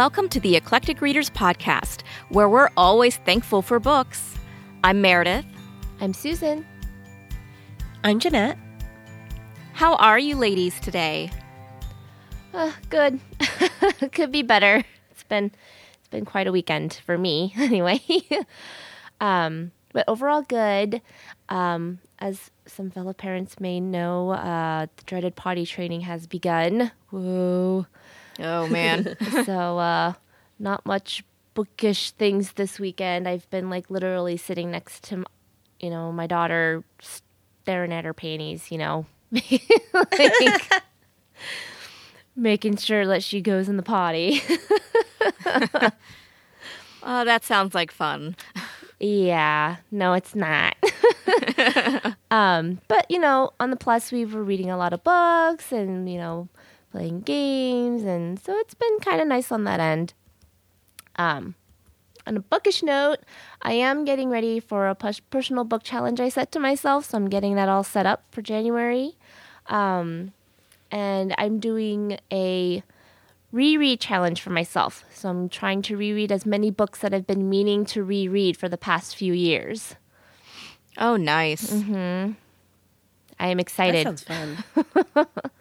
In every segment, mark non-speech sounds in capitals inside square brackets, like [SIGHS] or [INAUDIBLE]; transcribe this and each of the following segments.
Welcome to the Eclectic Readers Podcast, where we're always thankful for books. I'm Meredith. I'm Susan. I'm Jeanette. How are you ladies today? Uh, good. [LAUGHS] Could be better. It's been it's been quite a weekend for me, [LAUGHS] anyway. [LAUGHS] um, but overall good. Um, as some fellow parents may know, uh, the dreaded potty training has begun. Whoa. Oh man. [LAUGHS] so uh, not much bookish things this weekend. I've been like literally sitting next to, you know, my daughter, staring at her panties. You know, [LAUGHS] like, making sure that she goes in the potty. [LAUGHS] oh, that sounds like fun. Yeah, no, it's not. um, but you know, on the plus, we were reading a lot of books and you know, playing games, and so it's been kind of nice on that end. Um, on a bookish note, I am getting ready for a personal book challenge I set to myself, so I'm getting that all set up for January. Um, and I'm doing a reread challenge for myself. So I'm trying to reread as many books that I've been meaning to reread for the past few years. Oh, nice. Mm-hmm. I am excited. That sounds fun. [LAUGHS]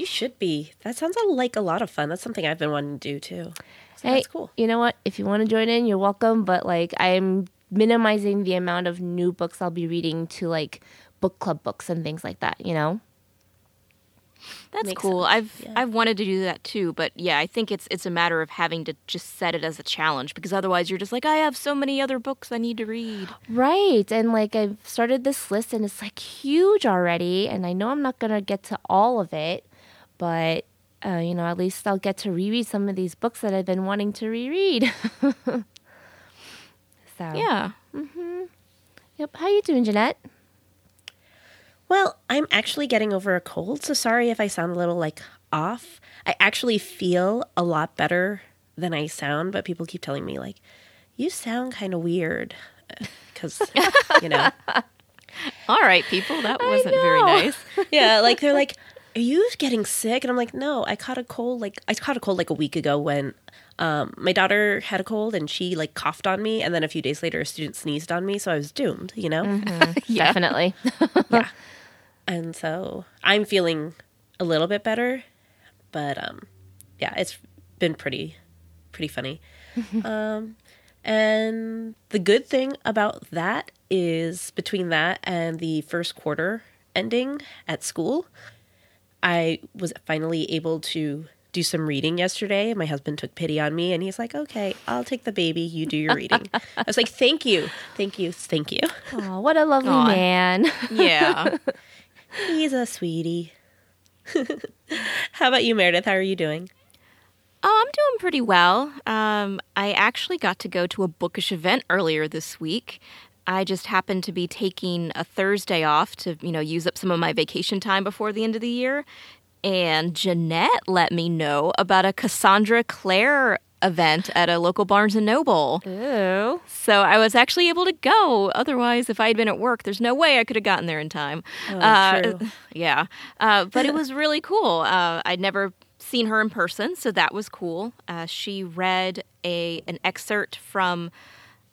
you should be. That sounds like a lot of fun. That's something I've been wanting to do too. So hey, that's cool. You know what? If you want to join in, you're welcome. But like, I'm minimizing the amount of new books I'll be reading to like book club books and things like that. You know. That's Makes cool. Sense. I've yeah. I've wanted to do that too, but yeah, I think it's it's a matter of having to just set it as a challenge because otherwise you're just like I have so many other books I need to read. Right. And like I've started this list and it's like huge already and I know I'm not going to get to all of it, but uh, you know, at least I'll get to reread some of these books that I've been wanting to reread. [LAUGHS] so Yeah. Mhm. Yep. How you doing, Jeanette? Well, I'm actually getting over a cold, so sorry if I sound a little like off. I actually feel a lot better than I sound, but people keep telling me like you sound kind of weird [LAUGHS] cuz you know. [LAUGHS] All right, people, that wasn't very nice. yeah, like they're like are you getting sick? And I'm like, no, I caught a cold. Like I caught a cold like a week ago when um, my daughter had a cold and she like coughed on me, and then a few days later, a student sneezed on me, so I was doomed. You know, mm-hmm. [LAUGHS] yeah. definitely. [LAUGHS] yeah. And so I'm feeling a little bit better, but um, yeah, it's been pretty, pretty funny. um, and the good thing about that is between that and the first quarter ending at school, I was finally able to do some reading yesterday. My husband took pity on me and he's like, okay, I'll take the baby. You do your reading. I was like, thank you. Thank you. Thank you. Oh, what a lovely Aww. man. Yeah. [LAUGHS] He's a sweetie. How about you, Meredith? How are you doing? Oh, I'm doing pretty well. Um, I actually got to go to a bookish event earlier this week. I just happened to be taking a Thursday off to, you know, use up some of my vacation time before the end of the year. And Jeanette let me know about a Cassandra Clare event at a local Barnes and Noble. Ooh. So I was actually able to go. Otherwise, if I had been at work, there's no way I could have gotten there in time. Oh, uh, true. [LAUGHS] Yeah. Uh, but it was really cool. Uh, I'd never seen her in person, so that was cool. Uh, she read a an excerpt from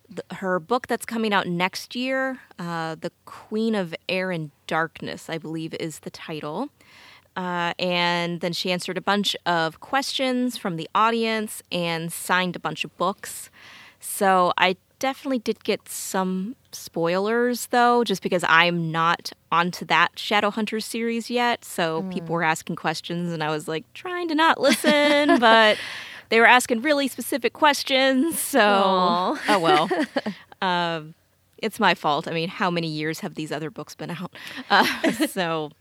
the, her book that's coming out next year, uh, The Queen of Air and Darkness, I believe is the title. Uh, and then she answered a bunch of questions from the audience and signed a bunch of books. So I definitely did get some spoilers though, just because I'm not onto that Shadowhunters series yet. So mm. people were asking questions and I was like trying to not listen, [LAUGHS] but they were asking really specific questions. [LAUGHS] So, Aww. oh well. [LAUGHS] um, it's my fault. I mean, how many years have these other books been out? [LAUGHS] Uh, so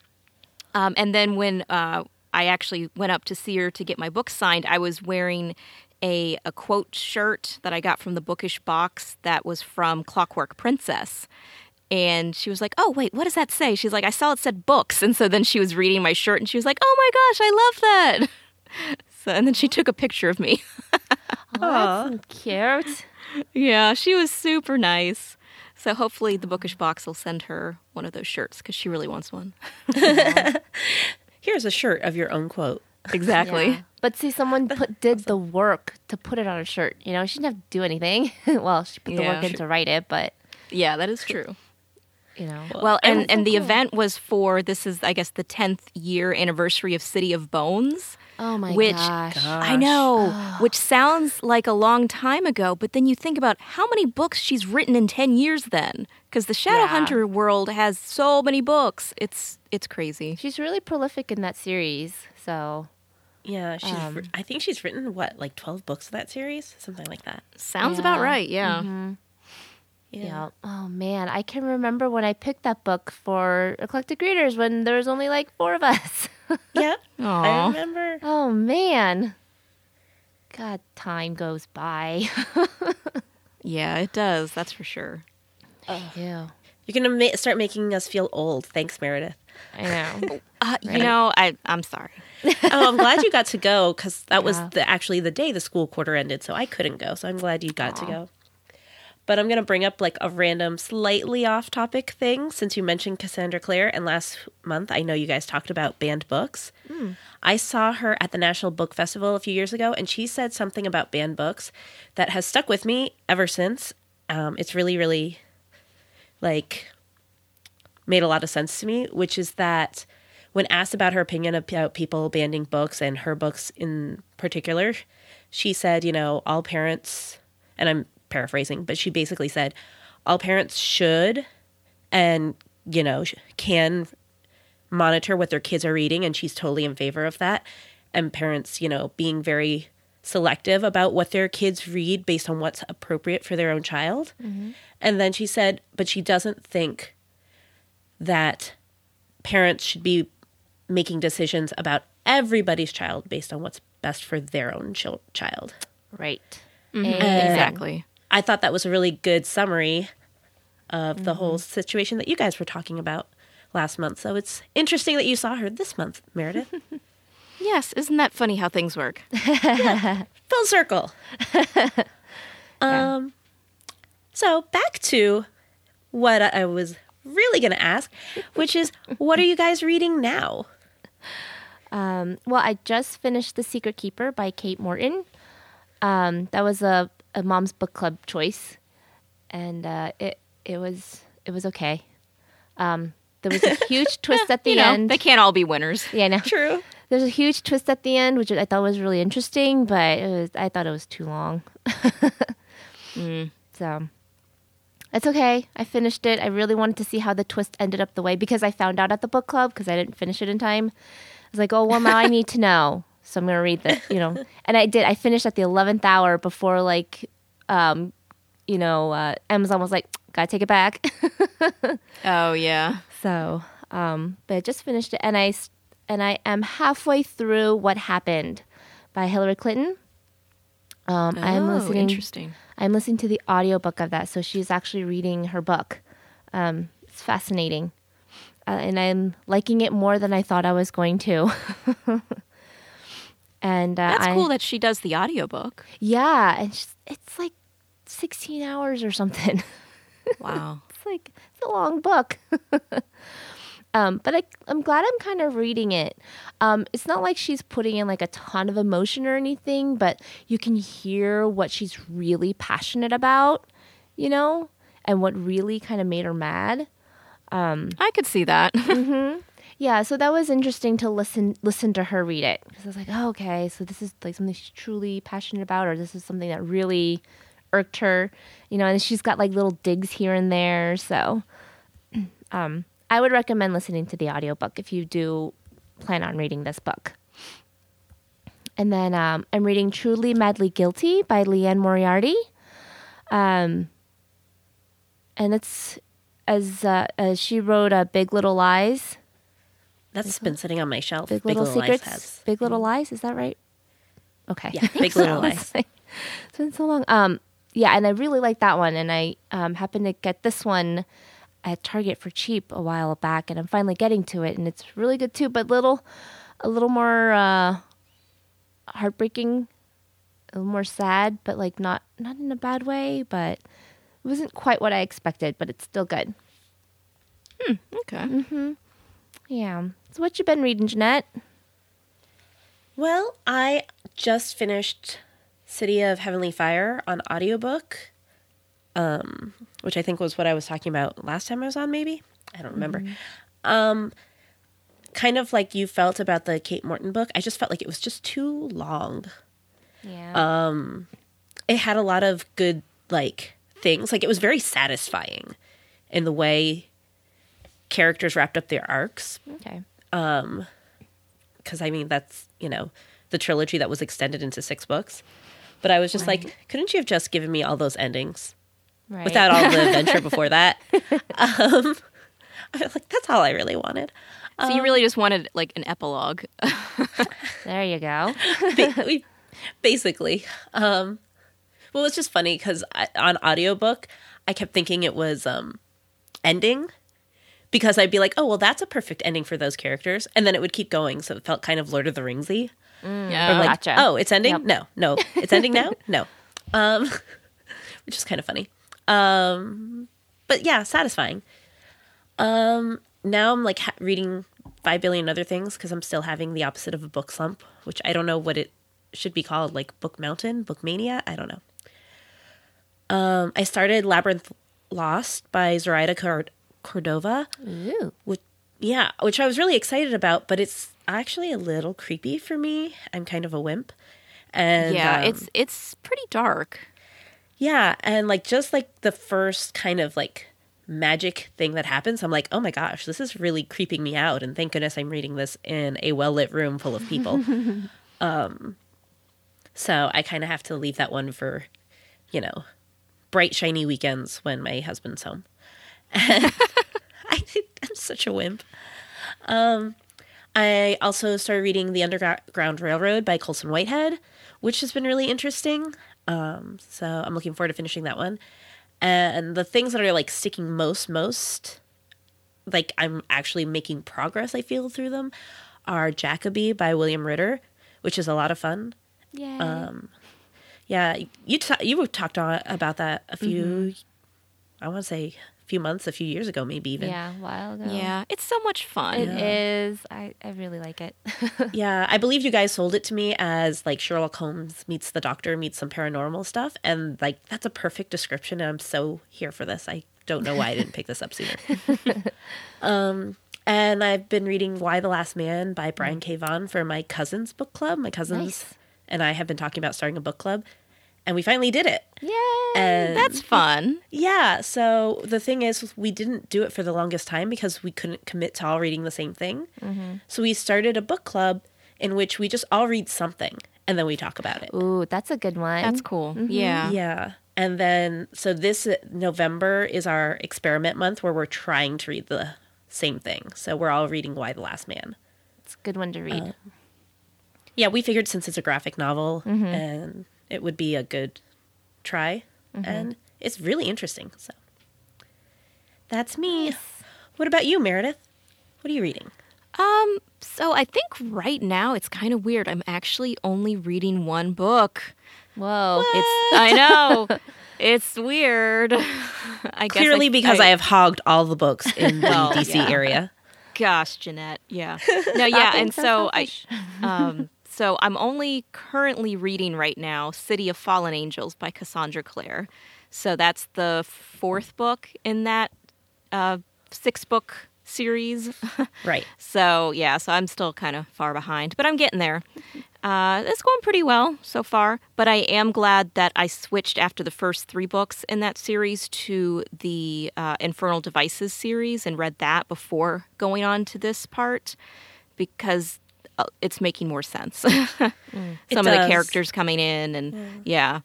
um, and then when uh, I actually went up to see her to get my book signed, I was wearing a, a quote shirt that I got from the bookish box that was from Clockwork Princess. And she was like, Oh, wait, what does that say? She's like, I saw it said books. And so then she was reading my shirt and she was like, Oh my gosh, I love that. So, and then she took a picture of me. [LAUGHS] oh, that's cute. Yeah, she was super nice. So hopefully the bookish box will send her one of those shirts because she really wants one. [LAUGHS] Here's a shirt of your own quote. exactly. Yeah. But see, someone [LAUGHS] put did the work to put it on a shirt. You know, she didn't have to do anything. well, she put the Yeah. work in to write it, but Yeah, that is true. you know, Well, and, that's and so the cool. event was for this is I guess the 10th year anniversary of City of Bones. Oh my which gosh, I know, which sounds like a long time ago, but then you think about how many books she's written in 10 years then because the Shadowhunter world has so many books. It's it's crazy. she's really prolific in that series. So Yeah, she's. Um, I think she's written what, like twelve books of that series, something like that. Sounds about right. Yeah. right, yeah. yeah. Oh man, I can remember when I picked that book for eclectic readers when there was only like four of us. [LAUGHS] Yeah, I remember. oh man, God, time goes by. [LAUGHS] Yeah, it does. That's for sure. yeah, You're gonna ma- start making us feel old. Thanks, Meredith. I know. [LAUGHS] Uh, You know, I I'm sorry. oh, I'm glad you got to go because that was the, actually the day the school quarter ended, so I couldn't go. So I'm glad you got to go. But I'm gonna bring up like a random, slightly off-topic thing since you mentioned Cassandra Clare, and last month I know you guys talked about banned books. I saw her at the National Book Festival a few years ago, and she said something about banned books that has stuck with me ever since. Um, it's really, really like made a lot of sense to me, which is that when asked about her opinion about people banning books and her books in particular, she said, you know, all parents, and I'm paraphrasing, but she basically said, all parents should and, you know, can monitor what their kids are reading, and she's totally in favor of that. And parents, you know, being very selective about what their kids read based on what's appropriate for their own child. Mm-hmm. And then she said, but she doesn't think that parents should be making decisions about everybody's child based on what's best for their own chil- child. right. exactly. I thought that was a really good summary of the whole situation that you guys were talking about last month. So it's interesting that you saw her this month, Meredith. [LAUGHS] Yes, isn't that funny how things work? [LAUGHS] Full circle. [LAUGHS] um so back to what I was really going to ask, which is what are you guys reading now? Um, well, I just finished The Secret Keeper by Kate Morton. Um, that was a, a mom's book club choice, and uh, it it was it was okay. Um, there was a [LAUGHS] huge twist at the you know, end. they can't all be winners. yeah, no. True. There's a huge twist at the end, which I thought was really interesting, but it was, I thought it was too long. [LAUGHS] So it's okay. I finished it. I really wanted to see how the twist ended up the way because I found out at the book club because I didn't finish it in time. I was like, oh, well, now I need to [LAUGHS] know. So I'm going to read the, you know, [LAUGHS] and I did. I finished at the 11th hour before, like, um, you know, uh, Amazon was like, gotta take it back. [LAUGHS] Oh yeah. So, um, but I just finished it, and I and I am halfway through What Happened by Hillary Clinton. Um, I'm Oh, listening. Interesting. I'm listening to the audiobook of that, so she's actually reading her book. Um, it's fascinating, uh, and I'm liking it more than I thought I was going to. [LAUGHS] and uh, That's I, cool that she does the audiobook. yeah, and it's like 16 hours or something. [LAUGHS] Wow. it's like it's a long book. [LAUGHS] um, but I, I'm glad I'm kind of reading it. Um, it's not like she's putting in like a ton of emotion or anything, but you can hear what she's really passionate about, you know, and what really kind of made her mad. I could see that. [LAUGHS] Yeah, so that was interesting to listen listen to her read it because I was like, oh, okay, so this is like something she's truly passionate about, or this is something that really irked her, you know. And she's got like little digs here and there. So, [CLEARS THROAT] um, I would recommend listening to the audiobook if you do plan on reading this book. And then um, I'm reading Truly Madly Guilty by Liane Moriarty. Um, and it's as uh, as she wrote uh, Big Little Lies. That's been sitting on my shelf. Big, Little, Lies Secrets. has. Big Little Lies. Is that right? Okay. Yeah, Big [LAUGHS] Little Lies. it's been so long. Um, yeah, and I really like that one, and I um, happened to get this one at Target for cheap a while back, and I'm finally getting to it, and it's really good too. But little, a little more uh, heartbreaking, a little more sad, but like not not in a bad way. But it wasn't quite what I expected, but it's still good. Hmm, okay. Yeah. So what you been reading, Jeanette? Well, I just finished City of Heavenly Fire on audiobook, um, which I think was what I was talking about last time I was on, maybe. I don't remember. Um, kind of like you felt about the Kate Morton book. I just felt like it was just too long. Yeah. It had a lot of good, like, things. Like, it was very satisfying in the way characters wrapped up their arcs. okay. Um, because I mean that's you know the trilogy that was extended into six books. But I was just like, couldn't you have just given me all those endings Right. without all the adventure [LAUGHS] before that? Um, [LAUGHS] I was like, that's all I really wanted. So you really just wanted like an epilogue. [LAUGHS] there you go. Basically, um, well, it's just funny because on audiobook, I kept thinking it was um, ending because I'd be like, oh well, that's a perfect ending for those characters, and then it would keep going, so it felt kind of Lord of the Ringsy. yeah. Or like, Gotcha. oh, it's ending? Yep. No, no, it's ending now? [LAUGHS] no. Um, [LAUGHS] which is kind of funny. Um, but yeah, satisfying. Um, now I'm like ha- reading five billion other things because I'm still having the opposite of a book slump, which I don't know what it should be called, like book mountain, book mania. I don't know. Um, I started Labyrinth Lost by Zoraida Cord- Cordova Ooh. which yeah which i was really excited about but it's actually a little creepy for me i'm kind of a wimp and yeah, um, it's it's pretty dark. yeah and like just like the first kind of like magic thing that happens i'm like oh my gosh this is really creeping me out and thank goodness i'm reading this in a well-lit room full of people [LAUGHS] um so i kind of have to leave that one for you know bright shiny weekends when my husband's home [LAUGHS] I, i'm such a wimp Um, I also started reading The Underground Railroad by Colson Whitehead, which has been really interesting. Um, so I'm looking forward to finishing that one. And the things that are like sticking most, most, like I'm actually making progress, I feel, through them, are Jackaby by William Ritter, which is a lot of fun. Yay. Um, Yeah, you ta- you talked about that a few, I want to say few months, a few years ago, maybe even. yeah, a while ago. Yeah, it's so much fun. It is. I, I really like it. [LAUGHS] Yeah, I believe you guys sold it to me as like Sherlock Holmes meets the Doctor meets some paranormal stuff, and like that's a perfect description. And I'm so here for this. I don't know why I didn't pick this up sooner. [LAUGHS] um, and I've been reading Y: The Last Man by Brian K. Vaughan for my cousin's book club. My cousins Nice. and I have been talking about starting a book club, and we finally did it. Yay. And That's fun. [LAUGHS] yeah, so the thing is, we didn't do it for the longest time because we couldn't commit to all reading the same thing. Mm-hmm. So we started a book club in which we just all read something and then we talk about it. Ooh, that's a good one. That's cool. Mm-hmm. Yeah. Yeah. And then, so this uh, November is our experiment month where we're trying to read the same thing. So we're all reading Y: The Last Man. It's a good one to read. Um, yeah, we figured since it's a graphic novel mm-hmm. and it would be a good try. And it's really interesting. So that's me. What about you, Meredith? What are you reading? Um, so I think right now it's kind of weird. I'm actually only reading one book. Whoa. It's I know. [LAUGHS] It's weird. [LAUGHS] I guess Clearly, I, because I, have hogged all the books in the [LAUGHS] Well, DC yeah. area. gosh, Jeanette. Yeah. No, yeah, and so so I um so I'm only currently reading right now City of Fallen Angels by Cassandra Clare. So that's the fourth book in that uh six book series. [LAUGHS] Right. So yeah, so I'm still kind of far behind, but I'm getting there. [LAUGHS] Uh, it's going pretty well so far. But I am glad that I switched after the first three books in that series to the uh, Infernal Devices series and read that before going on to this part because it's making more sense. [LAUGHS] Some It of the characters coming in, and yeah.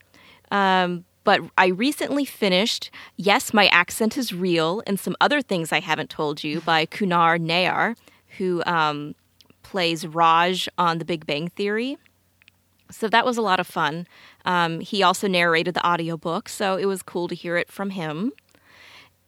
Um, but I recently finished Yes, My Accent is Real and some other things I haven't told you [LAUGHS] by Kunal Nayyar, who um, plays Raj on The Big Bang Theory. So that was a lot of fun. Um, he also narrated the audiobook, so it was cool to hear it from him.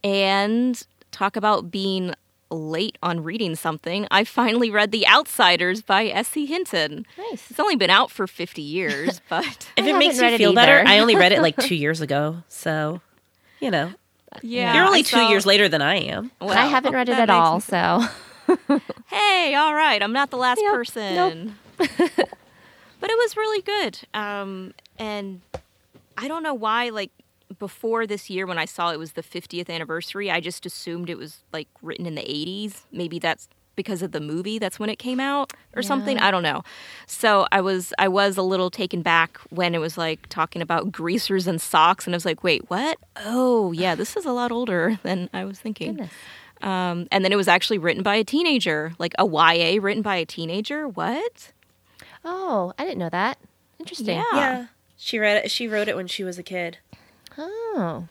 And talk about being late on reading something. I finally read The Outsiders by S.E. Hinton. Nice. It's only been out for 50 years, [LAUGHS] but If it makes haven't you it feel better. I only read it like [LAUGHS] two years ago. So, you know, yeah. you're only two saw- years later than I am. I haven't read it at all, me- so [LAUGHS] Hey, all right. I'm not the last Yep, person. but it was really good. Um, and I don't know why, like before this year when I saw it was the 50th anniversary, I just assumed it was like written in the 80s. Maybe that's because of the movie that's when it came out or something i don't know so i was i was a little taken back when it was like talking about greasers and socks and i was like wait what oh yeah this is a lot older than i was thinking um, and then it was actually written by a teenager like a ya written by a teenager what Oh, I didn't know that. Interesting. Yeah. Yeah. She read it. She wrote it when she was a kid. Oh.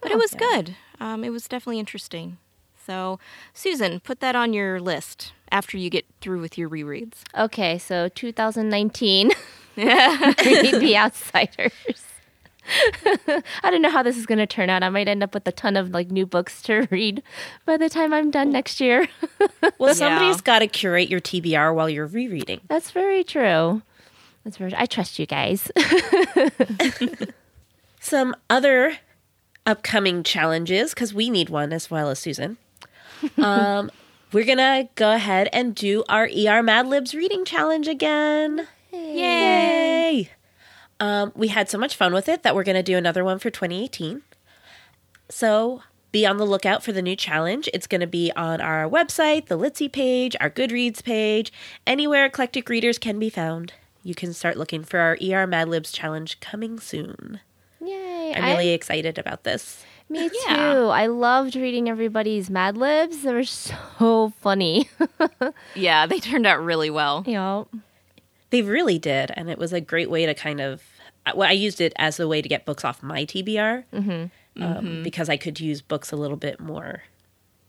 but it was good um, it was definitely interesting so susan put that on your list after you get through with your rereads Okay, so 2019. Read [LAUGHS] The [LAUGHS] Outsiders. [LAUGHS] I don't know how this is going to turn out. I might end up with a ton of like new books to read by the time I'm done next year. Well, Yeah. somebody's got to curate your TBR while you're rereading. That's very true. That's very. I trust you guys. Some other upcoming challenges, because we need one as well as Susan. [LAUGHS] Um, we're going to go ahead and do our ER Mad Libs reading challenge again. Yay! Um, we had so much fun with it that we're going to do another one for 2018. So be on the lookout for the new challenge. It's going to be on our website, the Litsy page, our Goodreads page, anywhere eclectic readers can be found. You can start looking for our ER Mad Libs challenge coming soon. Yay! I'm really excited about this. me [LAUGHS] too. Yeah. I loved reading everybody's Mad Libs. They were [LAUGHS] so funny. [LAUGHS] yeah they turned out really well you know. They really did, and it was a great way to kind of. Well, I used it as a way to get books off my TBR mm-hmm. um, mm-hmm. because I could use books a little bit more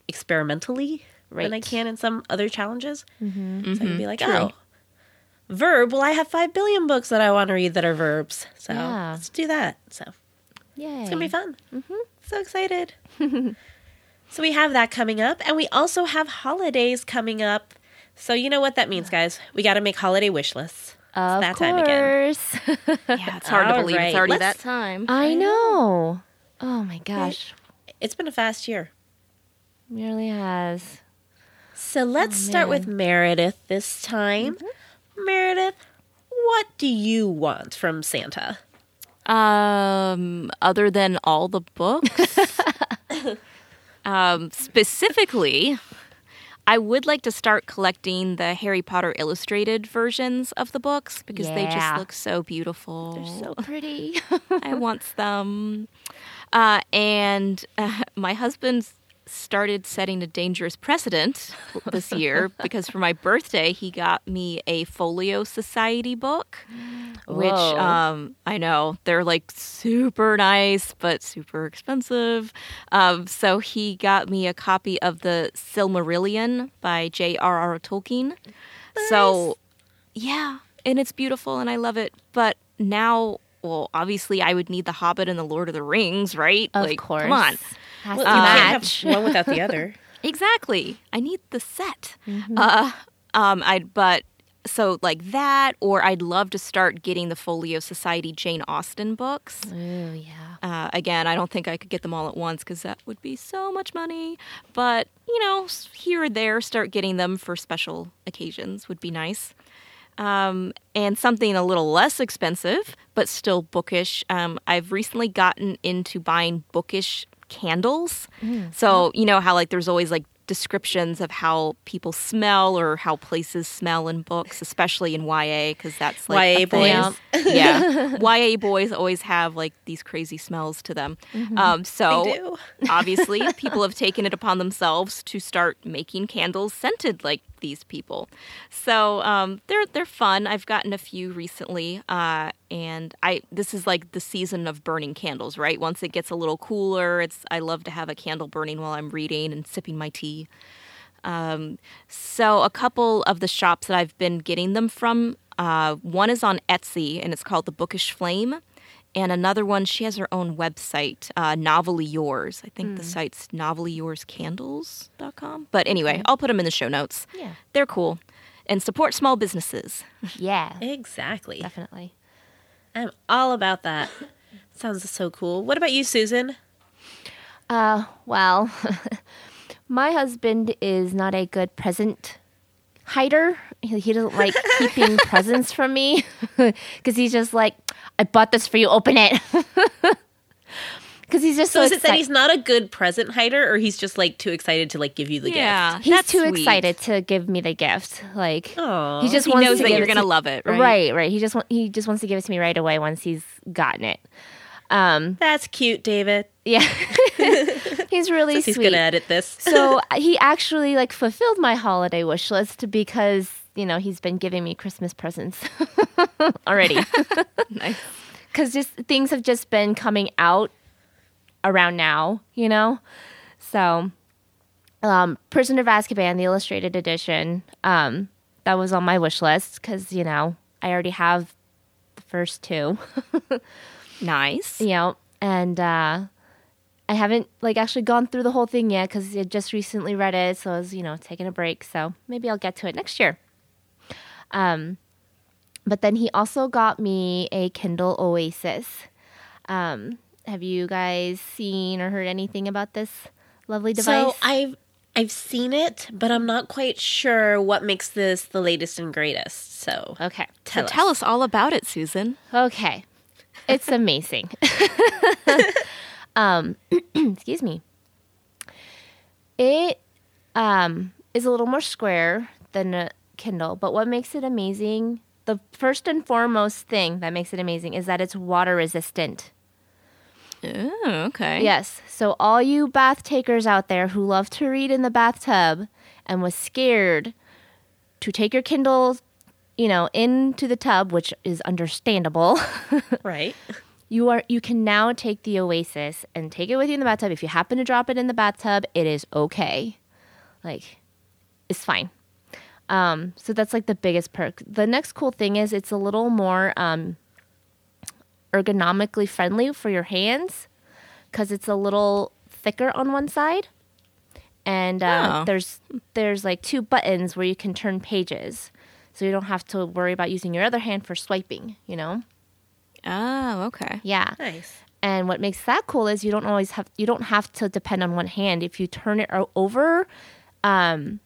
experimentally right. than I can in some other challenges. Mm-hmm. So I can be like, oh, verb. Well, I have five billion books that I want to read that are verbs, so Yeah. let's do that. So yeah, it's gonna be fun. Mm-hmm. So excited. [LAUGHS] so we have that coming up, and we also have holidays coming up. So you know what that means, guys. We got to make holiday wish lists. Of that time again. course. [LAUGHS] Yeah, it's hard to believe right, it's already let's- that time. I know. Oh my gosh. It's been a fast year. Really has. So let's oh, start with Meredith this time. Mm-hmm. Meredith, what do you want from Santa? Um, other than all the books, [LAUGHS] um, specifically, I would like to start collecting the Harry Potter illustrated versions of the books because they just look so beautiful. They're so pretty. [LAUGHS] I want them. Uh, and uh, my husband started setting a dangerous precedent [LAUGHS] this year because for my birthday he got me a Folio Society book, which um, I know they're like super nice but super expensive. Um, so he got me a copy of the Silmarillion by J.R.R. Tolkien. So yeah, and it's beautiful and I love it. But now, well, obviously, I would need The Hobbit and The Lord of the Rings, right? Of like, course. come on. Well, you match. can't have one without the other. [LAUGHS] Exactly. I need the set. Uh, um, I'd but so like that, or I'd love to start getting the Folio Society Jane Austen books. Oh yeah. Uh, again, I don't think I could get them all at once because that would be so much money. But you know, here or there, start getting them for special occasions would be nice. Um, and something a little less expensive, but still bookish. Um, I've recently gotten into buying bookish candles. so you know how like there's always like descriptions of how people smell or how places smell in books, especially in YA, because that's like YA a thing. boys. [LAUGHS] yeah, [LAUGHS] YA boys always have like these crazy smells to them. Um, so They do. [LAUGHS] obviously, people have taken it upon themselves to start making candles scented like these people. So um, they're they're fun. I've gotten a few recently, uh, and I this is like the season of burning candles, right? Once it gets a little cooler, it's I love to have a candle burning while I'm reading and sipping my tea. Um, so a couple of the shops that I've been getting them from, uh, one is on Etsy and it's called the Bookish Flame, and another one she has her own website, uh, Novelly Yours. I think the site's novellyourscandles.com. But anyway, I'll put them in the show notes. Yeah. They're cool, and support small businesses. [LAUGHS] Yeah. Exactly. Definitely. I'm all about that. Sounds so cool. What about you, Susan? Uh, well, [LAUGHS] my husband is not a good present hider. He, he doesn't like [LAUGHS] keeping presents from me [LAUGHS] because he's just like, I bought this for you. Open it. [LAUGHS] Because he's just So so, is it that he's not a good present hider, or he's just like too excited to like give you the Yeah, gift? He's that's too sweet. excited to give me the gift. Like Aw. he just He wants knows to that give you're it gonna to- love it, right? Right, right. He just want, he just wants to give it to me right away once he's gotten it. Um, That's cute, David. yeah, he's really Since he's gonna edit this. [LAUGHS] so he actually like fulfilled my holiday wish list because you know he's been giving me Christmas presents [LAUGHS] already. [LAUGHS] Nice. because just things have just been coming out around now, you know. So, um, Prisoner of Azkaban, the illustrated edition, um, that was on my wish list because you know I already have the first two, Nice. you know, and uh, I haven't like actually gone through the whole thing yet because I just recently read it, so I was you know taking a break. So maybe I'll get to it next year. Um, but then he also got me a Kindle Oasis. Um, have you guys seen or heard anything about this lovely device? So I've I've seen it, but I'm not quite sure what makes this the latest and greatest. So okay, So tell us all about it, Susan. okay, it's amazing. [LAUGHS] [LAUGHS] um, [CLEARS THROAT] excuse me. It um is a little more square than a Kindle, but what makes it amazing? The first and foremost thing that makes it amazing is that it's water resistant. Oh, okay. Yes. So all you bath takers out there who love to read in the bathtub and was scared to take your Kindle, you know, into the tub, which is understandable. [LAUGHS] right. You are you can now take the Oasis and take it with you in the bathtub. If you happen to drop it in the bathtub, it is okay. Like it's fine. Um, so that's like the biggest perk. The next cool thing is it's a little more um, ergonomically friendly for your hands because it's a little thicker on one side, and uh, Oh. there's there's like two buttons where you can turn pages, so you don't have to worry about using your other hand for swiping. You know? Oh, okay. Yeah. Nice. And what makes that cool is you don't always have you don't have to depend on one hand. If you turn it over, um,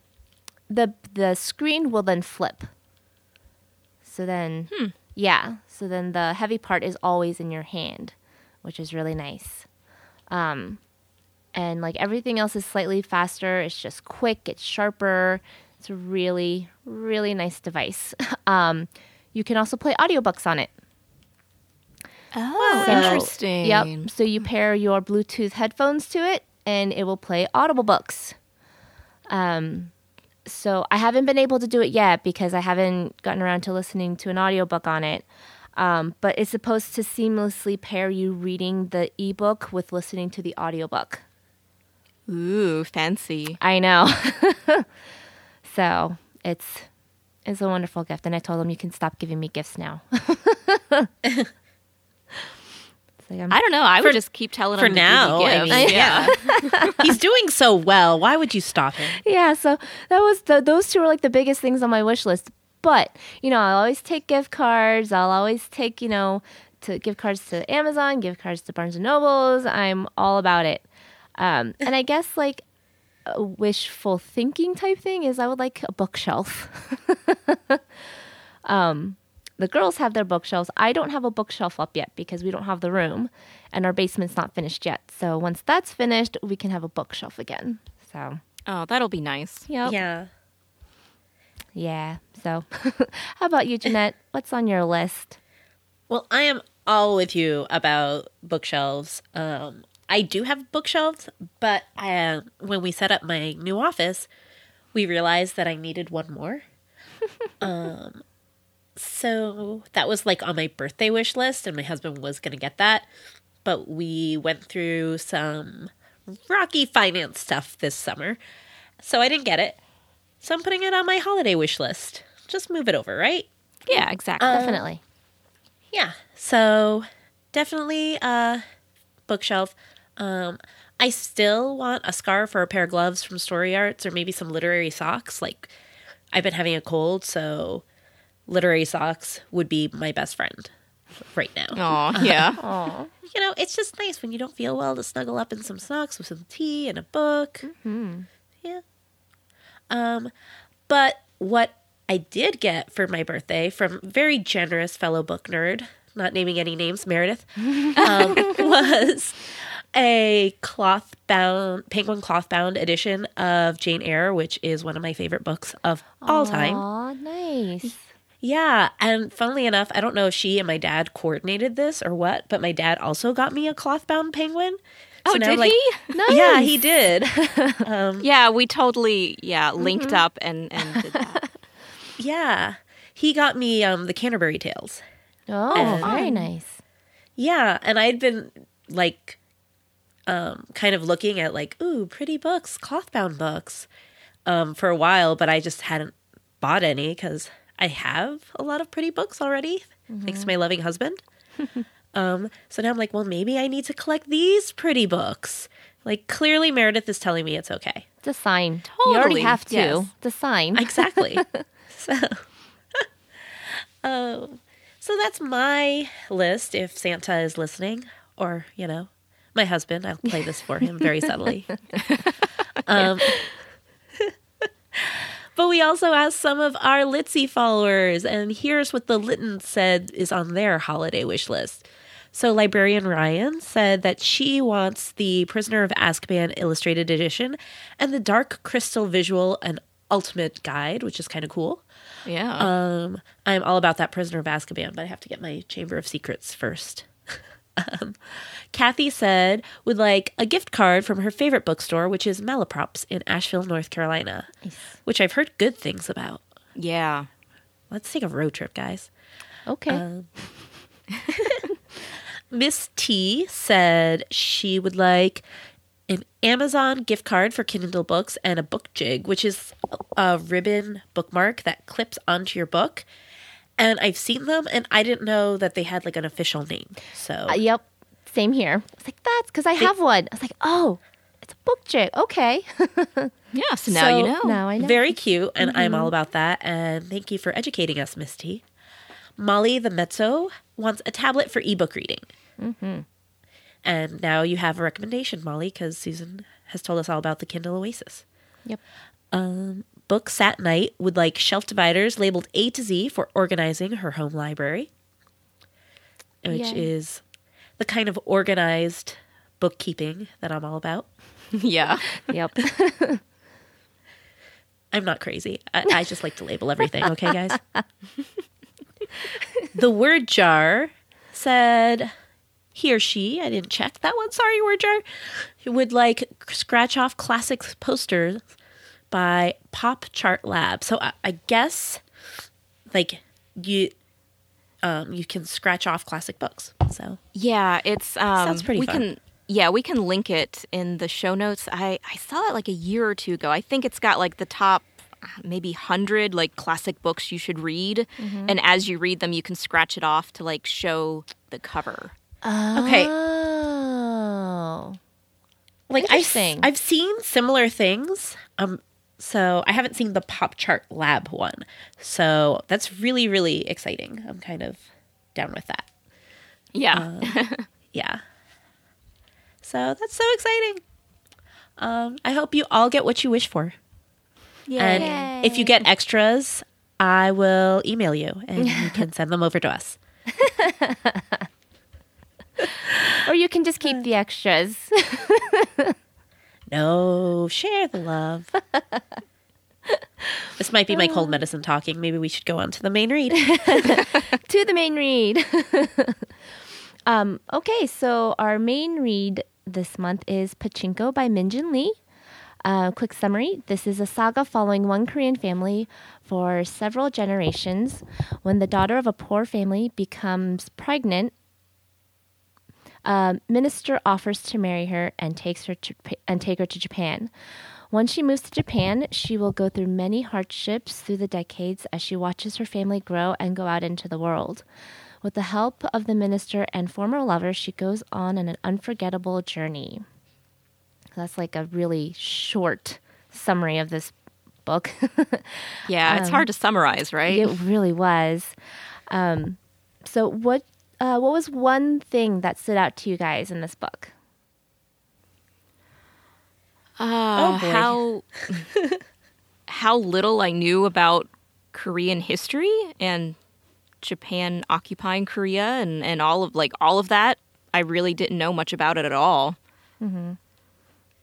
the the screen will then flip. So then, yeah. So then the heavy part is always in your hand, which is really nice. Um, and like everything else is slightly faster. It's just quick. It's sharper. It's a really really nice device. [LAUGHS] um, you can also play audiobooks on it. Oh, So- interesting. Yep. So you pair your Bluetooth headphones to it, and it will play Audible books. Um, so I haven't been able to do it yet because I haven't gotten around to listening to an audiobook on it. Um, but it's supposed to seamlessly pair you reading the ebook with listening to the audiobook. Ooh, fancy. I know. [LAUGHS] so it's it's a wonderful gift, and I told him you can stop giving me gifts now. [LAUGHS] Like, I'm- I don't know. I For- would just keep telling for him now, I mean, yeah. [LAUGHS] He's doing so well. Why would you stop him? yeah, so that was the, those two were like the biggest things on my wish list. But you know, I'll always take gift cards. I'll always take you know to gift cards to Amazon, gift cards to Barnes and Nobles. I'm all about it. Um, and I guess like a wishful thinking type thing is I would like a bookshelf. [LAUGHS] um, the girls have their bookshelves. I don't have a bookshelf up yet because we don't have the room, and our basement's not finished yet. So once that's finished, we can have a bookshelf again. So Oh, that'll be nice. yep. Yeah. Yeah. So, [LAUGHS] how about you, Jeanette? What's on your list? Well, I am all with you about bookshelves. Um, I do have bookshelves, but I, when we set up my new office, we realized that I needed one more. [LAUGHS] um, so that was like on my birthday wish list, and my husband was going to get that. But we went through some rocky finance stuff this summer, so I didn't get it. So I'm putting it on my holiday wish list. Just move it over, right? Yeah, exactly. Definitely. Yeah. So definitely a bookshelf. Um, I still want a scarf or a pair of gloves from Storiarts or maybe some literary socks. Like I've been having a cold, so literary socks would be my best friend right now. Oh, yeah. Aw. [LAUGHS] You know, it's just nice when you don't feel well to snuggle up in some socks with some tea and a book. Yeah. Um, but what I did get for my birthday from very generous fellow book nerd, not naming any names, Meredith, [LAUGHS] um, was a cloth bound, penguin cloth bound edition of Jane Eyre, which is one of my favorite books of all time. Aw, nice. Yeah, and funnily enough, I don't know if she and my dad coordinated this or what, but my dad also got me a cloth bound penguin. Oh, now, did like- he? [LAUGHS] Yeah, he did. [LAUGHS] Yeah, we totally yeah linked up and and did that. [LAUGHS] yeah, he got me um the Canterbury Tales. Oh, And- very nice. Yeah, and I'd been like um kind of looking at like ooh, pretty books, cloth-bound books um for a while, but I just hadn't bought any cuz I have a lot of pretty books already thanks to my loving husband. [LAUGHS] um so now I'm like, well, maybe I need to collect these pretty books. Like clearly Meredith is telling me it's okay. It's a sign. You already have to. yes. It's a sign. Exactly. [LAUGHS] so, [LAUGHS] um, so that's my list. If Santa is listening, or you know, my husband, I'll play this for him very subtly. um, but we also asked some of our Litsy followers, and here's what the Litton said is on their holiday wish list. So, librarian Ryan said that she wants the Prisoner of Azkaban illustrated edition and the Dark Crystal visual and ultimate guide, which is kind of cool. Yeah. Um, I'm all about that Prisoner of Azkaban, but I have to get my Chamber of Secrets first. Um, Kathy said would like a gift card from her favorite bookstore, which is Malaprop's in Asheville, North Carolina, which I've heard good things about. yeah. Let's take a road trip, guys. okay. [LAUGHS] Miss T said she would like an Amazon gift card for Kindle books and a book jig, which is a ribbon bookmark that clips onto your book. And I've seen them, and I didn't know that they had like an official name. So Uh, yep. Same here. I was like, that's because I have one. I was like, oh, it's a book jig. Okay. [LAUGHS] Yeah. So now you know. now I know. Very cute, and I'm all about that. And thank you for educating us, Misty. Molly the Mezzo wants a tablet for ebook reading. And now you have a recommendation, Molly, because Susan has told us all about the Kindle Oasis. Yep. Books at Night would like shelf dividers labeled A to Z for organizing her home library, which Yay. is the kind of organized bookkeeping that I'm all about. [LAUGHS] yeah. Yep. [LAUGHS] I'm not crazy. I, I just like to label everything, okay, guys? [LAUGHS] the word jar said he or she, I didn't check that one, sorry, word jar, would like scratch off classic posters by Pop Chart Lab. So I, I guess like you um you can scratch off classic books. So Yeah, it's um Sounds pretty we fun. can yeah, we can link it in the show notes. I I saw it like a year or two ago. I think it's got like the top maybe 100 like classic books you should read Mm-hmm. and as you read them you can scratch it off to like show the cover. Okay. Oh. like I, I've seen similar things. Um, so I haven't seen the Pop Chart Lab one. So that's really really exciting. I'm kind of down with that. Yeah. Yeah. So that's so exciting. Um, I hope you all get what you wish for. And if you get extras, I will email you and you [LAUGHS] can send them over to us. [LAUGHS] Or you can just keep the extras. [LAUGHS] No, share the love. [LAUGHS] this might be my cold medicine talking. Maybe we should go on to the main read. [LAUGHS] [LAUGHS] to the main read. um, okay, so our main read this month is Pachinko by Min Jin Lee. Uh, quick summary this is a saga following one Korean family for several generations. When the daughter of a poor family becomes pregnant, a minister offers to marry her and takes her to, and take her to Japan. Once she moves to Japan, she will go through many hardships through the decades as she watches her family grow and go out into the world. With the help of the minister and former lover, she goes on an unforgettable journey. That's like a really short summary of this book. Yeah, it's [LAUGHS] hard to summarize, right? it really was. Um, so, what uh, what was one thing that stood out to you guys in this book? Uh, Oh, boy. how [LAUGHS] how little I knew about Korean history and Japan occupying Korea and, and all of like all of that. I really didn't know much about it at all.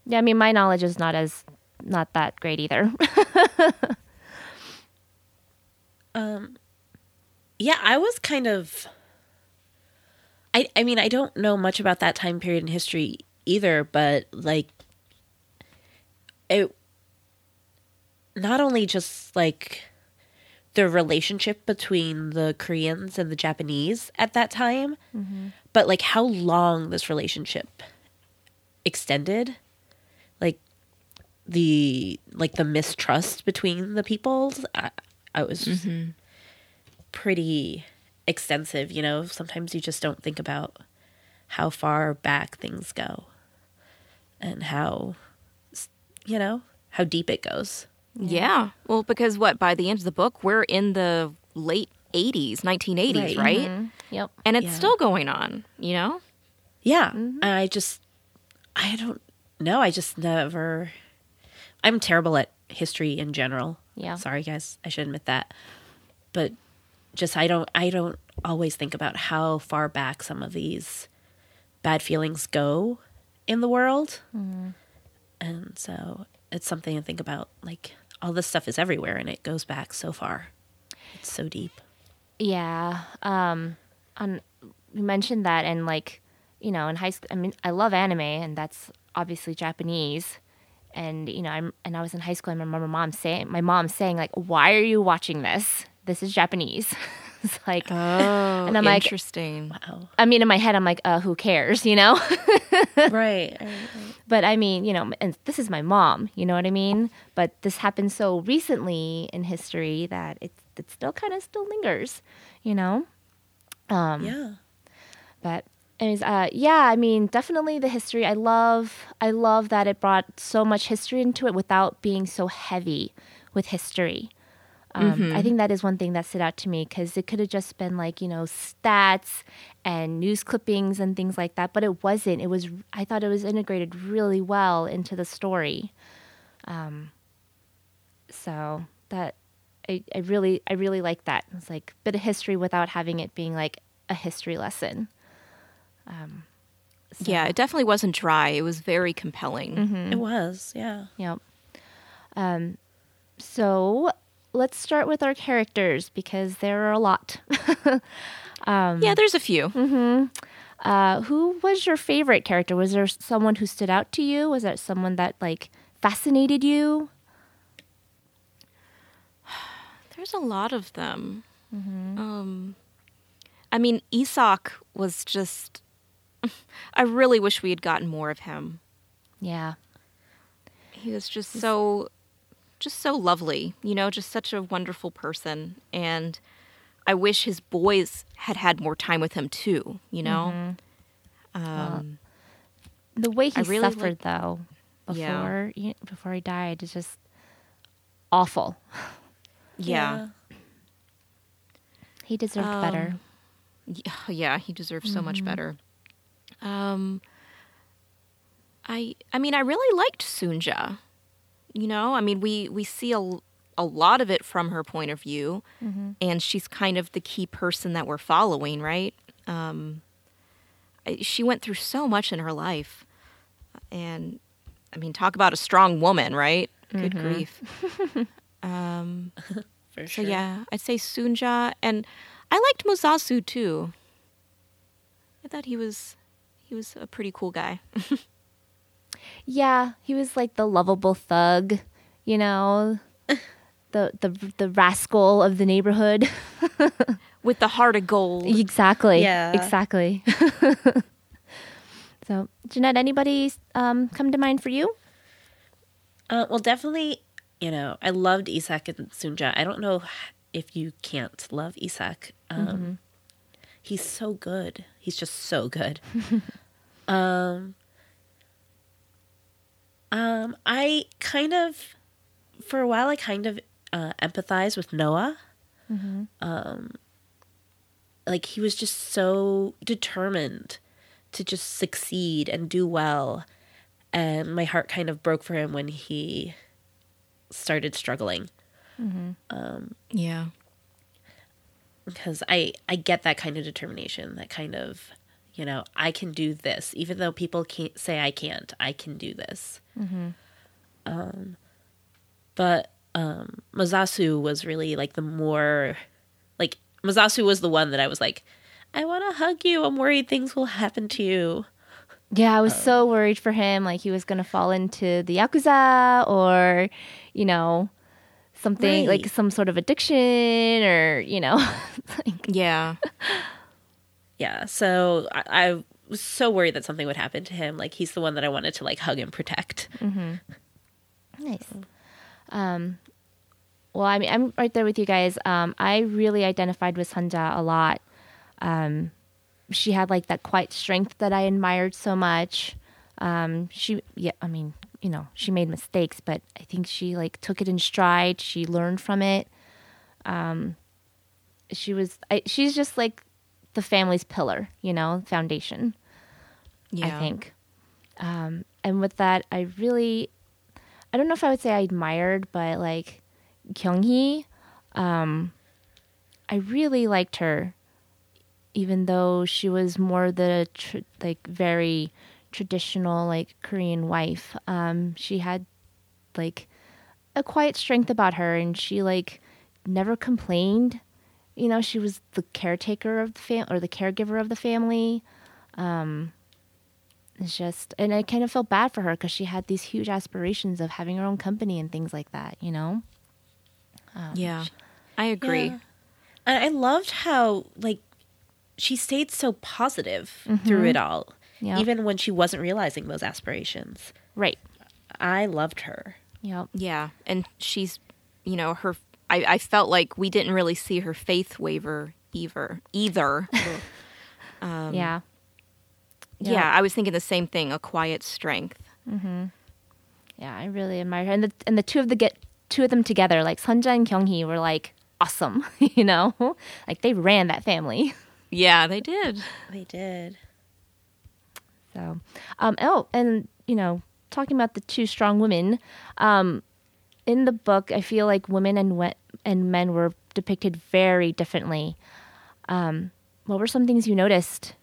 Yeah, I mean, my knowledge is not as not that great either. [LAUGHS] um, yeah, I was kind of. I I mean, I don't know much about that time period in history either, but like, it. Not only just like the relationship between the Koreans and the Japanese at that time, mm-hmm. but like how long this relationship extended, like the like the mistrust between the peoples. I, I was mm-hmm. pretty extensive, you know. Sometimes you just don't think about how far back things go and how you know, how deep it goes. Yeah. Well, because what by the end of the book, we're in the late 80s, 1980s, Right. right? Mm-hmm. yep. And it's Yeah. still going on, you know? Yeah. Mm-hmm. I just I don't know, I just never I'm terrible at history in general. Yeah. Sorry guys, I should admit that. But just I don't I don't always think about how far back some of these bad feelings go in the world. And so it's something to think about like all this stuff is everywhere and it goes back so far. It's so deep. Yeah. Um on you mentioned that and like, you know, in high school I mean I love anime and that's obviously Japanese. And you know, I'm and I was in high school and I remember mom saying my mom saying like, "Why are you watching this? This is Japanese." [LAUGHS] it's like Oh, And I'm like- interesting. Wow. I mean in my head I'm like, "Uh, who cares?" you know? [LAUGHS] right. But I mean, you know, and this is my mom, you know what I mean? But this happened so recently in history that it it still kind of still lingers, you know? Um Yeah. but anyways, uh yeah, I mean, definitely the history. I love I love that it brought so much history into it without being so heavy with history. Um, I think that is one thing that stood out to me because it could have just been like you know stats and news clippings and things like that, but it wasn't. It was I thought it was integrated really well into the story. Um, so that I, I really I really like that. It's like a bit of history without having it being like a history lesson. Yeah, it definitely wasn't dry. It was very compelling. It was. Yeah. Yep. Um, so let's start with our characters because there are a lot. [LAUGHS] yeah, there's a few. Uh, who was your favorite character? Was there someone who stood out to you? Was there someone that like fascinated you? [SIGHS] There's a lot of them. Um, I mean, Isak was just. [LAUGHS] I really wish we had gotten more of him. Yeah. He was just so, just so lovely. You know, just such a wonderful person, and I wish his boys had had more time with him too. You know. Um, The way he really suffered like- though Yeah. before he, before he died is just awful. [LAUGHS] yeah. He deserved Um, better. Yeah, yeah, he deserves so much better. Um, I, I mean, I really liked Sunja. You know, I mean, we we see a a lot of it from her point of view, and she's kind of the key person that we're following, right? Um, she went through so much in her life, and I mean, talk about a strong woman, right? Good grief. [LAUGHS] um, [LAUGHS] For so yeah, I'd say Sunja, and I liked Mozasu too. I thought he was he was a pretty cool guy. [LAUGHS] Yeah, he was like the lovable thug, you know, [LAUGHS] the the the rascal of the neighborhood. [LAUGHS] With the heart of gold. exactly. Yeah. Exactly. [LAUGHS] so, Jeanette, anybody um, come to mind for you? Uh, well, definitely, you know, I loved Isak and Sunja. I don't know if you can't love Isak. Um, He's so good. He's just so good. um, um, I kind of, for a while, I kind of uh, empathize with Noah. Um, like he was just so determined to just succeed and do well and my heart kind of broke for him when he started struggling Yeah. because I I get that kind of determination, that kind of you know I can do this even though people can't say I can't. I can do this. Um, but um, Mozasu was really like the more like Mozasu was the one that I was like, I want to hug you. I'm worried things will happen to you. Yeah, I was so worried for him, like he was gonna fall into the yakuza or, you know, something Right. like some sort of addiction or you know, [LAUGHS] like, Yeah. [LAUGHS] Yeah, so I, I was so worried that something would happen to him. Like he's the one that I wanted to like hug and protect. Nice. Um, well, I mean, I'm right there with you guys. Um, I really identified with Sunja a lot. Um, she had like that quiet strength that I admired so much. Um, she, yeah, I mean, you know, she made mistakes, but I think she like took it in stride. She learned from it. Um, she was, I, she's just like the family's pillar, you know, foundation. Yeah. I think. Um, and with that, I really, I don't know if I would say I admired, but like Kyunghee, um, I really liked her, even though she was more the tr- like very traditional like Korean wife. Um, she had like a quiet strength about her, and she like never complained. You know, she was the caretaker of the family or the caregiver of the family. Um, it's just, and I kind of felt bad for her because she had these huge aspirations of having her own company and things like that. You know? Yeah. I agree. Yeah. And I loved how like she stayed so positive through it all, Yeah. even when she wasn't realizing those aspirations. Right. I loved her. Yeah. Yeah. And she's, you know, her, I, I felt like we didn't really see her faith waver either. Either. [LAUGHS] yeah. Um, yeah. I was thinking the same thing a quiet strength. Yeah, I really admire her, and the and the two of the get two of them together, like Sunja and Kyunghee, were like awesome. [LAUGHS] You know, like they ran that family. Yeah, they did. They did. So, um, oh, and you know, talking about the two strong women, um, in the book, I feel like women and we- and men were depicted very differently. Um, what were some things you noticed?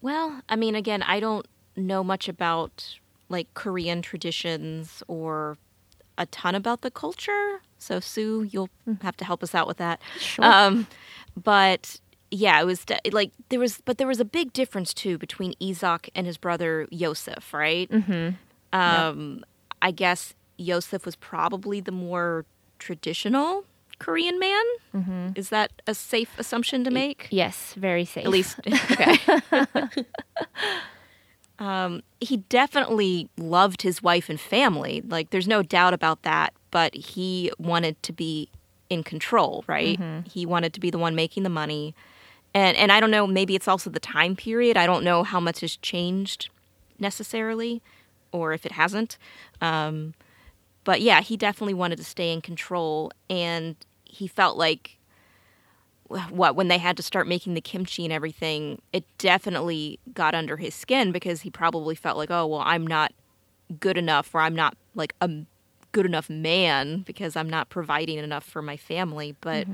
Well, I mean, again, I don't know much about like Korean traditions or a ton about the culture. So, Sue, you'll have to help us out with that. Sure. Um, but yeah, it was like there was, but there was a big difference too between Isak and his brother Yosef, right? Mm-hmm. Um, I guess Yosef was probably the more traditional Korean man. Mm-hmm. Is that a safe assumption to make? Yes, very safe. At least, [LAUGHS] [LAUGHS] okay. um, he definitely loved his wife and family. Like, there's no doubt about that. But he wanted to be in control, right? He wanted to be the one making the money. And and I don't know. Maybe it's also the time period. I don't know how much has changed necessarily, or if it hasn't. Um, but yeah, he definitely wanted to stay in control, and he felt like what when they had to start making the kimchi and everything, it definitely got under his skin because he probably felt like, oh well, I'm not good enough, or I'm not like a good enough man because I'm not providing enough for my family. But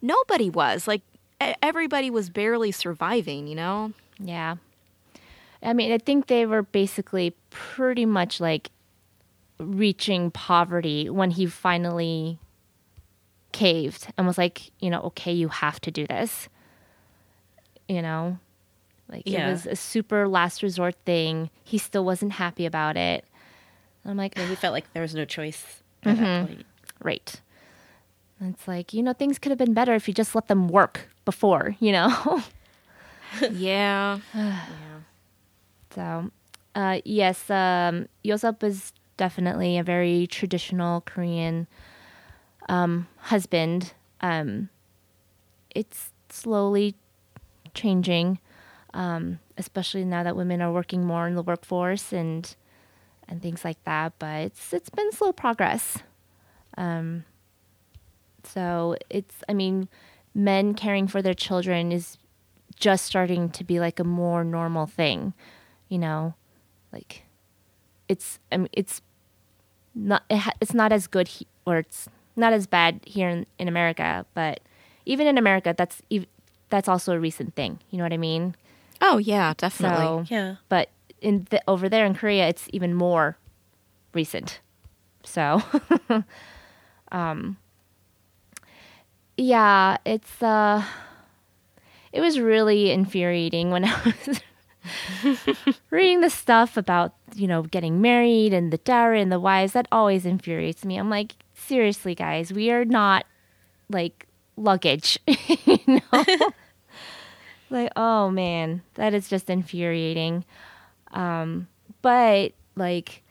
nobody was like everybody was barely surviving, you know. Yeah. I mean, I think they were basically pretty much like reaching poverty when he finally caved and was like, you know, okay, you have to do this. You know, like Yeah. it was a super last resort thing. He still wasn't happy about it. I'm like, And he felt like there was no choice at that mm-hmm. point. right. It's like, you know, things could have been better if you just let them work before, you know? [LAUGHS] yeah. yeah. So, uh, yes, um, Yosep is definitely a very traditional Korean um, husband. Um, it's slowly changing, um, especially now that women are working more in the workforce and and things like that. But it's it's been slow progress. Um, so it's, I mean, men caring for their children is just starting to be like a more normal thing, you know, like it's I mean, it's not it ha- it's not as good he- or it's not as bad here in, in America, but even in America, that's ev- that's also a recent thing. You know what I mean? Oh yeah, definitely. So, Yeah. but in the, over there in Korea, it's even more recent. So, [LAUGHS] um, yeah, it's uh, it was really infuriating when [LAUGHS] I was reading the stuff about you know getting married and the dowry and the wives. That always infuriates me. I'm like, seriously, guys, we are not like luggage, [LAUGHS] you know. [LAUGHS] like, oh man, that is just infuriating. Um, but like,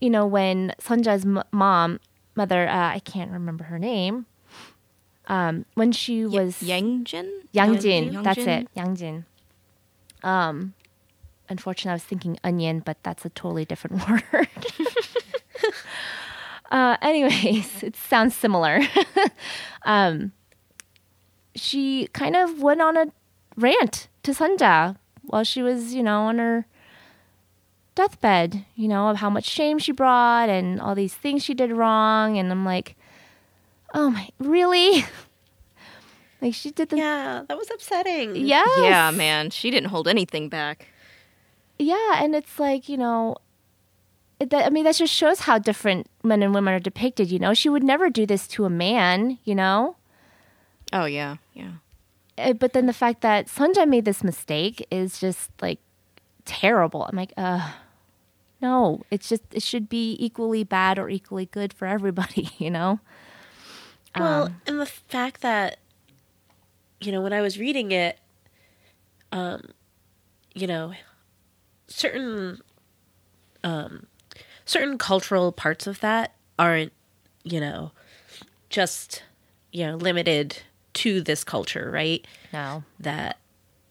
you know, when Sunja's m- mom, mother, uh, I can't remember her name. Um, when she was Yangjin. Yangjin, that's it, Yangjin. Um, unfortunately, I was thinking onion, but that's a totally different [LAUGHS] word. uh, anyways, [LAUGHS] it sounds similar. [LAUGHS] um, she kind of went on a rant to Sunja while she was, you know, on her deathbed, you know, of how much shame she brought and all these things she did wrong. And I'm like, oh my, really? [LAUGHS] like she did the Yeah, that was upsetting. Yeah. Yeah, man, she didn't hold anything back. Yeah, and it's like you know, that, I mean that just shows how different men and women are depicted. You know, she would never do this to a man. You know, Oh yeah, yeah. Uh, but then the fact that Sunja made this mistake is just like terrible. I'm like, uh, no, it's just it should be equally bad or equally good for everybody. [LAUGHS] You know. Well, and the fact that, you know, when I was reading it, um, you know, certain, um, certain cultural parts of that aren't, you know, just, you know, limited to this culture, right? No. that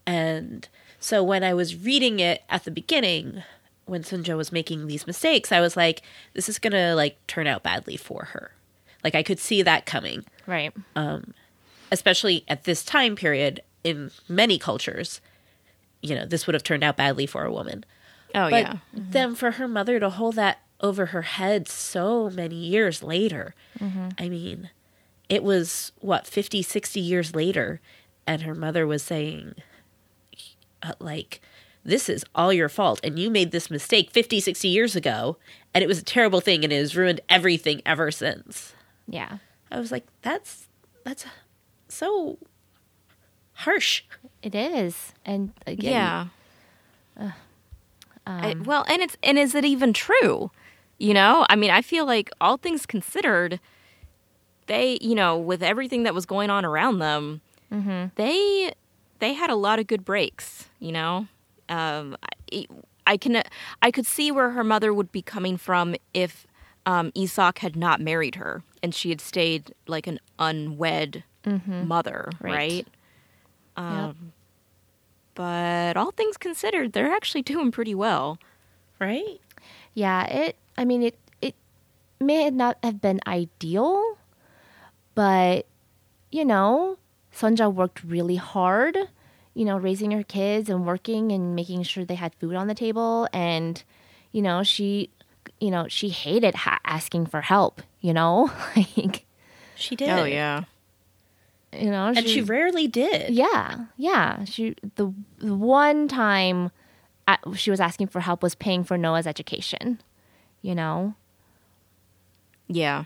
and so when i was reading it at the beginning when sunja was making these mistakes i was like this is gonna like turn out badly for her like i could see that coming. Right. Um, especially at this time period in many cultures you know this would have turned out badly for a woman. Oh but yeah. Mm-hmm. then for her mother to hold that over her head so many years later mm-hmm. i mean it was what 50 60 years later and her mother was saying uh, like this is all your fault and you made this mistake 50 60 years ago and it was a terrible thing and it has ruined everything ever since Yeah. i was like that's that's so harsh It is, and again, Yeah. I, well, and it's and is it even true? You know, I mean, I feel like all things considered, they, you know, with everything that was going on around them, they they had a lot of good breaks. You know, um, I, I can I could see where her mother would be coming from if um, Isak had not married her and she had stayed like an unwed mother, Right. right? Um, But all things considered, they're actually doing pretty well. right Yeah, it. I mean, it. It may not have been ideal, but you know, Sunja worked really hard. You know, raising her kids and working and making sure they had food on the table, and you know, she, you know, she hated ha- asking for help. You know, [LAUGHS] like she did Oh yeah. you know, and she rarely did Yeah, yeah. She the, the one time uh she was asking for help was paying for Noah's education. You know, Yeah.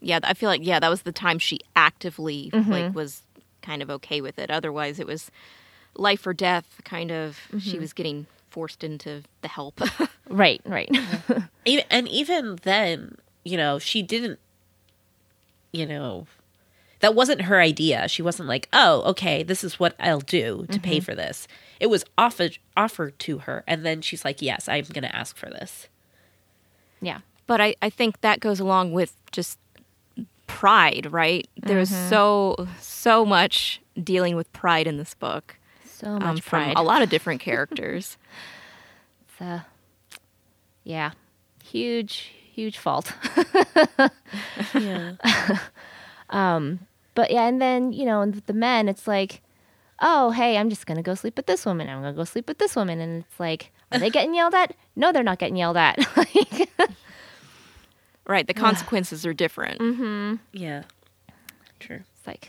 Yeah, I feel like yeah, that was the time she actively like was kind of okay with it. Otherwise it was life or death kind of she was getting forced into the help. [LAUGHS] right, right. [LAUGHS] even, and even then you know she didn't you know that wasn't her idea she wasn't like oh okay this is what i'll do to pay mm-hmm. for this it was offered offered to her and then she's like yes i'm gonna ask for this yeah, but I, I think that goes along with just pride, right? There's mm-hmm. so so much dealing with pride in this book. So much um, from pride. a lot of [LAUGHS] different characters. So, yeah, huge, huge fault. [LAUGHS] yeah [LAUGHS] um, but yeah, and then you know, with the men, it's like, oh, hey, I'm just gonna go sleep with this woman. I'm gonna go sleep with this woman, and it's like, Are they getting yelled at? No, they're not getting yelled at. like, Right. The [SIGHS] consequences are different. Mm-hmm. Yeah. True. it's like,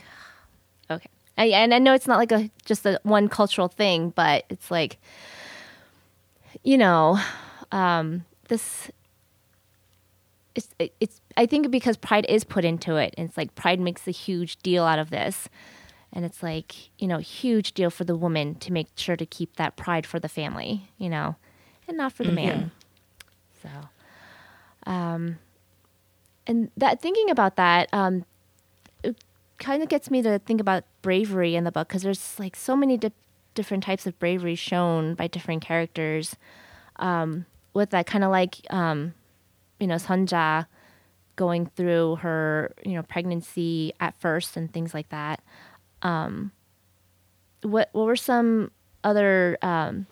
okay. I, and I know it's not like a just a one cultural thing, but it's like, you know, um, this. It's it's. I think because pride is put into it, and it's like pride makes a huge deal out of this, and it's like you know, huge deal for the woman to make sure to keep that pride for the family, you know, and not for the man. So, um, and that thinking about that, um, kind of gets me to think about bravery in the book because there's like so many di- different types of bravery shown by different characters. Um, with that kind of like, um, you know, Sunja going through her, you know, pregnancy at first and things like that. Um, what what were some other um,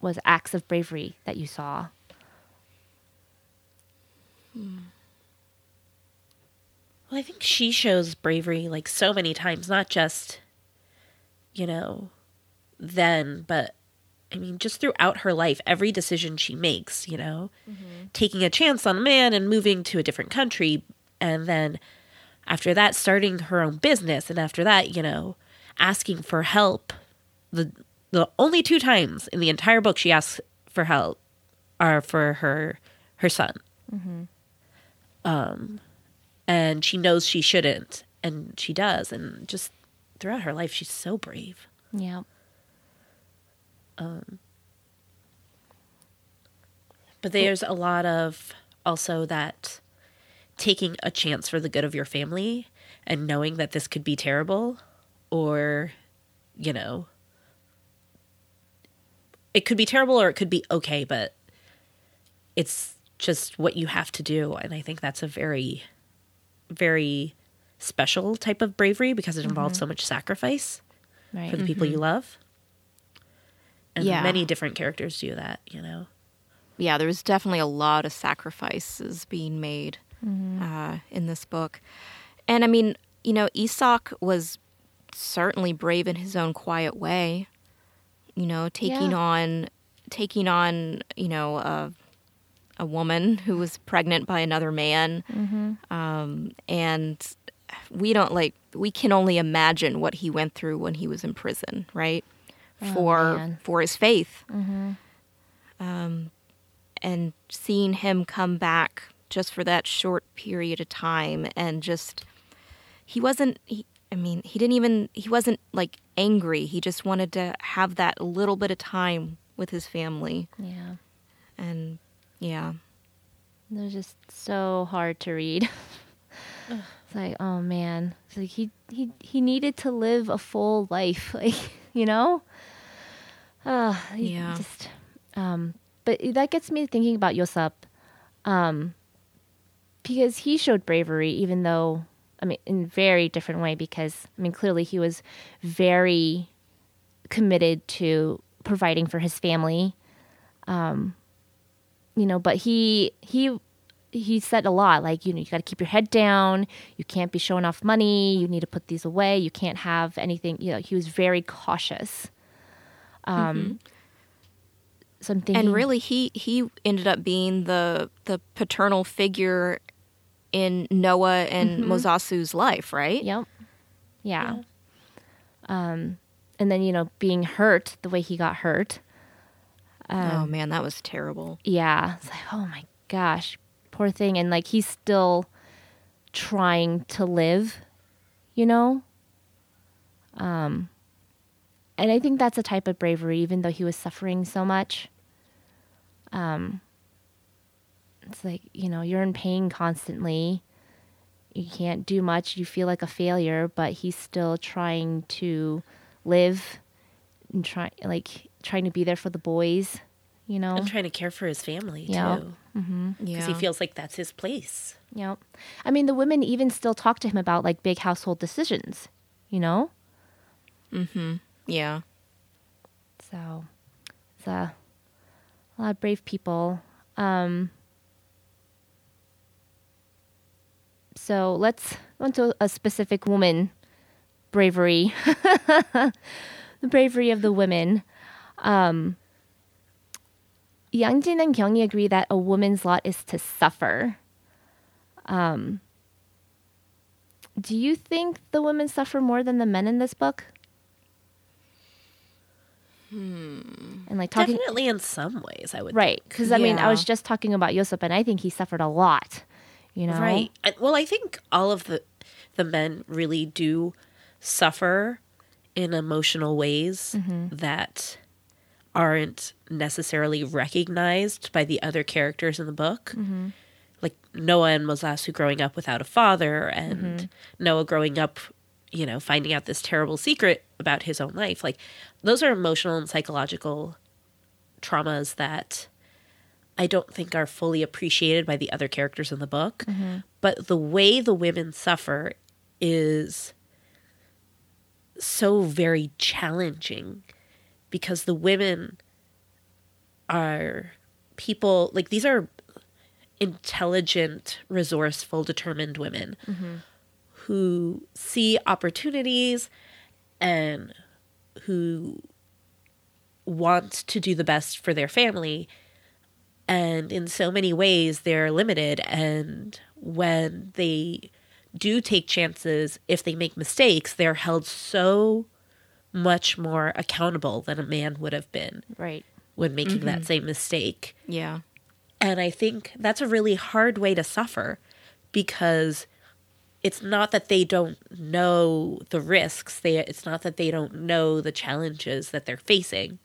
was acts of bravery that you saw? Well, I think she shows bravery like so many times, not just, you know, then, but I mean, just throughout her life, every decision she makes, you know, mm-hmm. taking a chance on a man and moving to a different country. And then after that, starting her own business. And after that, you know, asking for help. The, the only two times in the entire book she asks for help are for her her son mm-hmm. um, and she knows she shouldn't and she does and just throughout her life she's so brave Yeah. Um, but there's a lot of also that taking a chance for the good of your family and knowing that this could be terrible or you know it could be terrible or it could be okay but it's just what you have to do and i think that's a very very special type of bravery because it mm-hmm. involves so much sacrifice Right. for the people you mm-hmm. love and Yeah. many different characters do that you know yeah, there was definitely a lot of sacrifices being made mm-hmm. uh, in this book. And I mean, you know, Isak was certainly brave in his own quiet way. You know, taking Yeah. on taking on, you know, a, a woman who was pregnant by another man. Um, and we don't like we can only imagine what he went through when he was in prison, right? For man. for his faith um, and seeing him come back just for that short period of time and just he wasn't he, i mean he didn't even he wasn't like angry he just wanted to have that little bit of time with his family Yeah. and yeah They're just so hard to read. [LAUGHS] it's like, oh man, it's like he he he needed to live a full life, [LAUGHS] like you know. Uh, Yeah. Just, um, but that gets me thinking about Yosep, um, because he showed bravery, even though I mean, in a very different way. Because I mean, clearly he was very committed to providing for his family you know but he he he said a lot like you know you got to keep your head down. You can't be showing off money. You need to put these away. You can't have anything you know he was very cautious. Um so i'm thinking and really he he ended up being the the paternal figure in noah and mozasu's life right? Yep. Yeah. um and then you know being hurt the way he got hurt oh man that was terrible. Yeah it's like oh my gosh poor thing and like he's still trying to live you know? Um and i think that's a type of bravery even though he was suffering so much. Um it's like you know you're in pain constantly. You can't do much. You feel like a failure but he's still trying to live and try like trying to be there for the boys you know and trying to care for his family Yeah. too yeah because he feels like that's his place Yep. I mean, the women even still talk to him about like big household decisions, you know? Mm-hmm. Yeah So it's a, a lot of brave people. Um, so let's go into a specific woman bravery. [LAUGHS] the bravery of the women. Um, Yangjin and Kyunghee agree that a woman's lot is to suffer. Um, do you think the women suffer more than the men in this book? Hmm. And like talking Definitely in some ways, I would right because I mean I was just talking about Yosef and I think he suffered a lot. You know, Right. And, well, I think all of the the men really do suffer in emotional ways that aren't necessarily recognized by the other characters in the book. Mm-hmm. Like Noah and Mozasu growing up without a father and mm-hmm. Noah growing up, you know, finding out this terrible secret about his own life. Like those are emotional and psychological traumas that I don't think are fully appreciated by the other characters in the book. Mm-hmm. But the way the women suffer is so very challenging because the women are people like these are intelligent, resourceful, determined women mm-hmm. who see opportunities and who want to do the best for their family. And in so many ways they're limited. And when they do take chances if they make mistakes they're held so much more accountable than a man would have been right? when making that same mistake Yeah. and i think that's a really hard way to suffer because it's not that they don't know the risks they it's not that they don't know the challenges that they're facing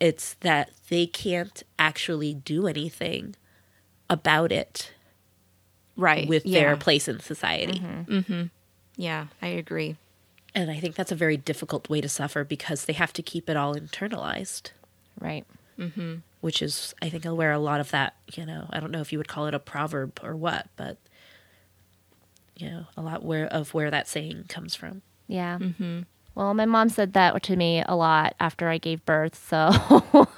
it's that they can't actually do anything about it Right. with yeah. their place in society. mm-hmm Yeah, I agree. And I think that's a very difficult way to suffer because they have to keep it all internalized, Right. which is, I think, where a lot of that, you know, I don't know if you would call it a proverb or what, but, you know, a lot where of where that saying comes from. Yeah. Mm-hmm. Well, my mom said that to me a lot after I gave birth. So, [LAUGHS]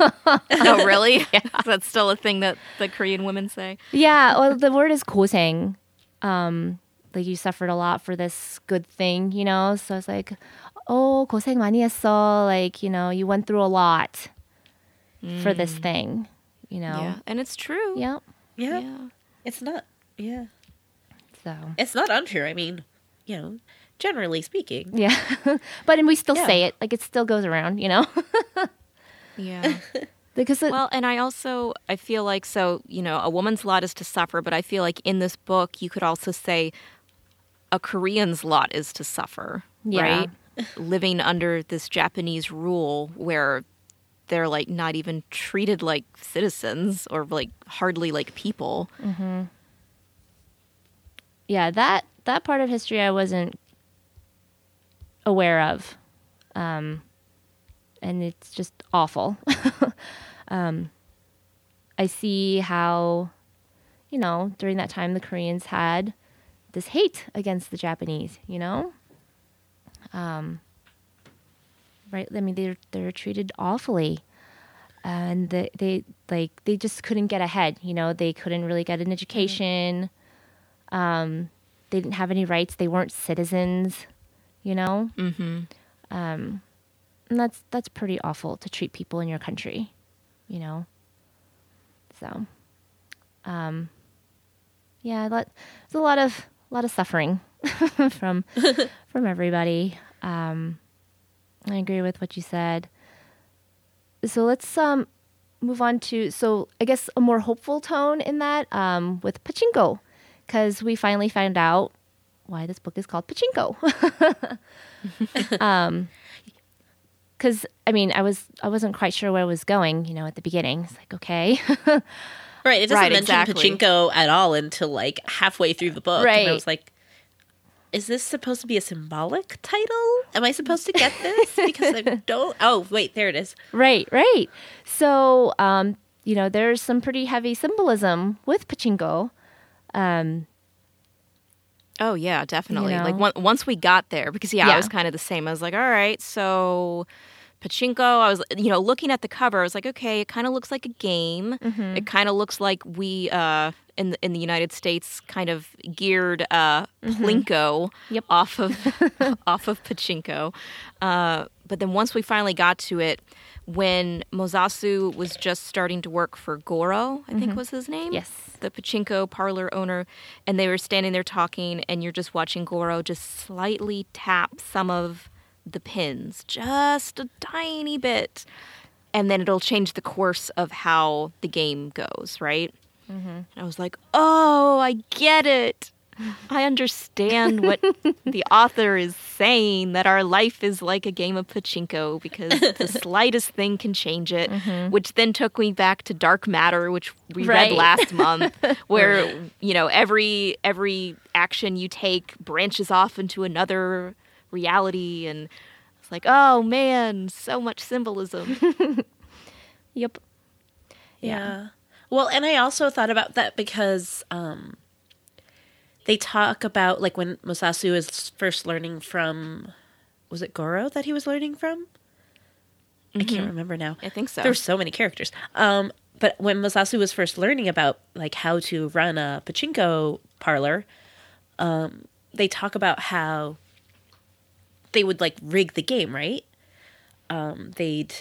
Oh, really? [LAUGHS] That's still a thing that the Korean women say. yeah, well, the word is 고생. Um, like you suffered a lot for this good thing, you know? So it's like, oh, 고생 많이 했어. Like, you know, you went through a lot for this thing, you know? Yeah, and it's true. Yep. Yeah. Yeah. It's not, yeah. So, It's not untrue. I mean, you know, generally speaking. yeah. [LAUGHS] but and we still Yeah. say it. Like, it still goes around, you know? [LAUGHS] Yeah. because it, Well, and I also I feel like so you know a woman's lot is to suffer, but I feel like in this book you could also say a Korean's lot is to suffer, Yeah. right? Living under this Japanese rule where they're like not even treated like citizens or like hardly like people. yeah, that that part of history I wasn't aware of, um, and it's just awful. [LAUGHS] um, I see how, you know, during that time the Koreans had this hate against the Japanese. You know, um, right? I mean, they're they're treated awfully. And they, they like they just couldn't get ahead, you know. They couldn't really get an education Um, they didn't have any rights. They weren't citizens, you know. Mm-hmm. Um, and that's that's pretty awful to treat people in your country, you know. So, um, yeah, there's a lot of a lot of suffering [LAUGHS] from [LAUGHS] from everybody. Um, I agree with what you said. So let's um move on to so I guess a more hopeful tone in that um, with pachinko because we finally found out why this book is called Pachinko. [LAUGHS] um, because I mean, I was I wasn't quite sure where I was going, you know, at the beginning. It's like, okay, Right. It doesn't Right, mention exactly. pachinko at all until like halfway through the book. And Right. I was like, is this supposed to be a symbolic title? Am I supposed to get this? [LAUGHS] Because I don't. Oh, wait, there it is. right, right. So, um, you know, there's some pretty heavy symbolism with Pachinko. Um, Oh yeah, definitely. You know? Like on- once we got there, because yeah, Yeah. I was kind of the same. I was like, all right, so pachinko. I was, you know, looking at the cover. I was like, okay, it kind of looks like a game. It kind of looks like we uh, in the, in the United States kind of geared uh, plinko Yep. off of [LAUGHS] [LAUGHS] off of pachinko. Uh, but then once we finally got to it, when Mozasu was just starting to work for Goro, I think was his name. Yes. The pachinko parlor owner, and they were standing there talking, and you're just watching Goro just slightly tap some of the pins, just a tiny bit, and then it'll change the course of how the game goes, right? Mm-hmm. And I was like, oh, I get it. I understand what [LAUGHS] the author is saying that our life is like a game of pachinko because [LAUGHS] the slightest thing can change it, mm-hmm. which then took me back to Dark Matter, which we Right. read last month, [LAUGHS] where you know every every action you take branches off into another reality, and it's like, oh man, so much symbolism. [LAUGHS] Yep. Yeah. Well, and I also thought about that because um, they talk about like when Mozasu is first learning from was it Goro that he was learning from? I can't remember now. I think so. There's so many characters. Um, but when Mozasu was first learning about like how to run a pachinko parlor, um, they talk about how they would like rig the game, right? Um, they'd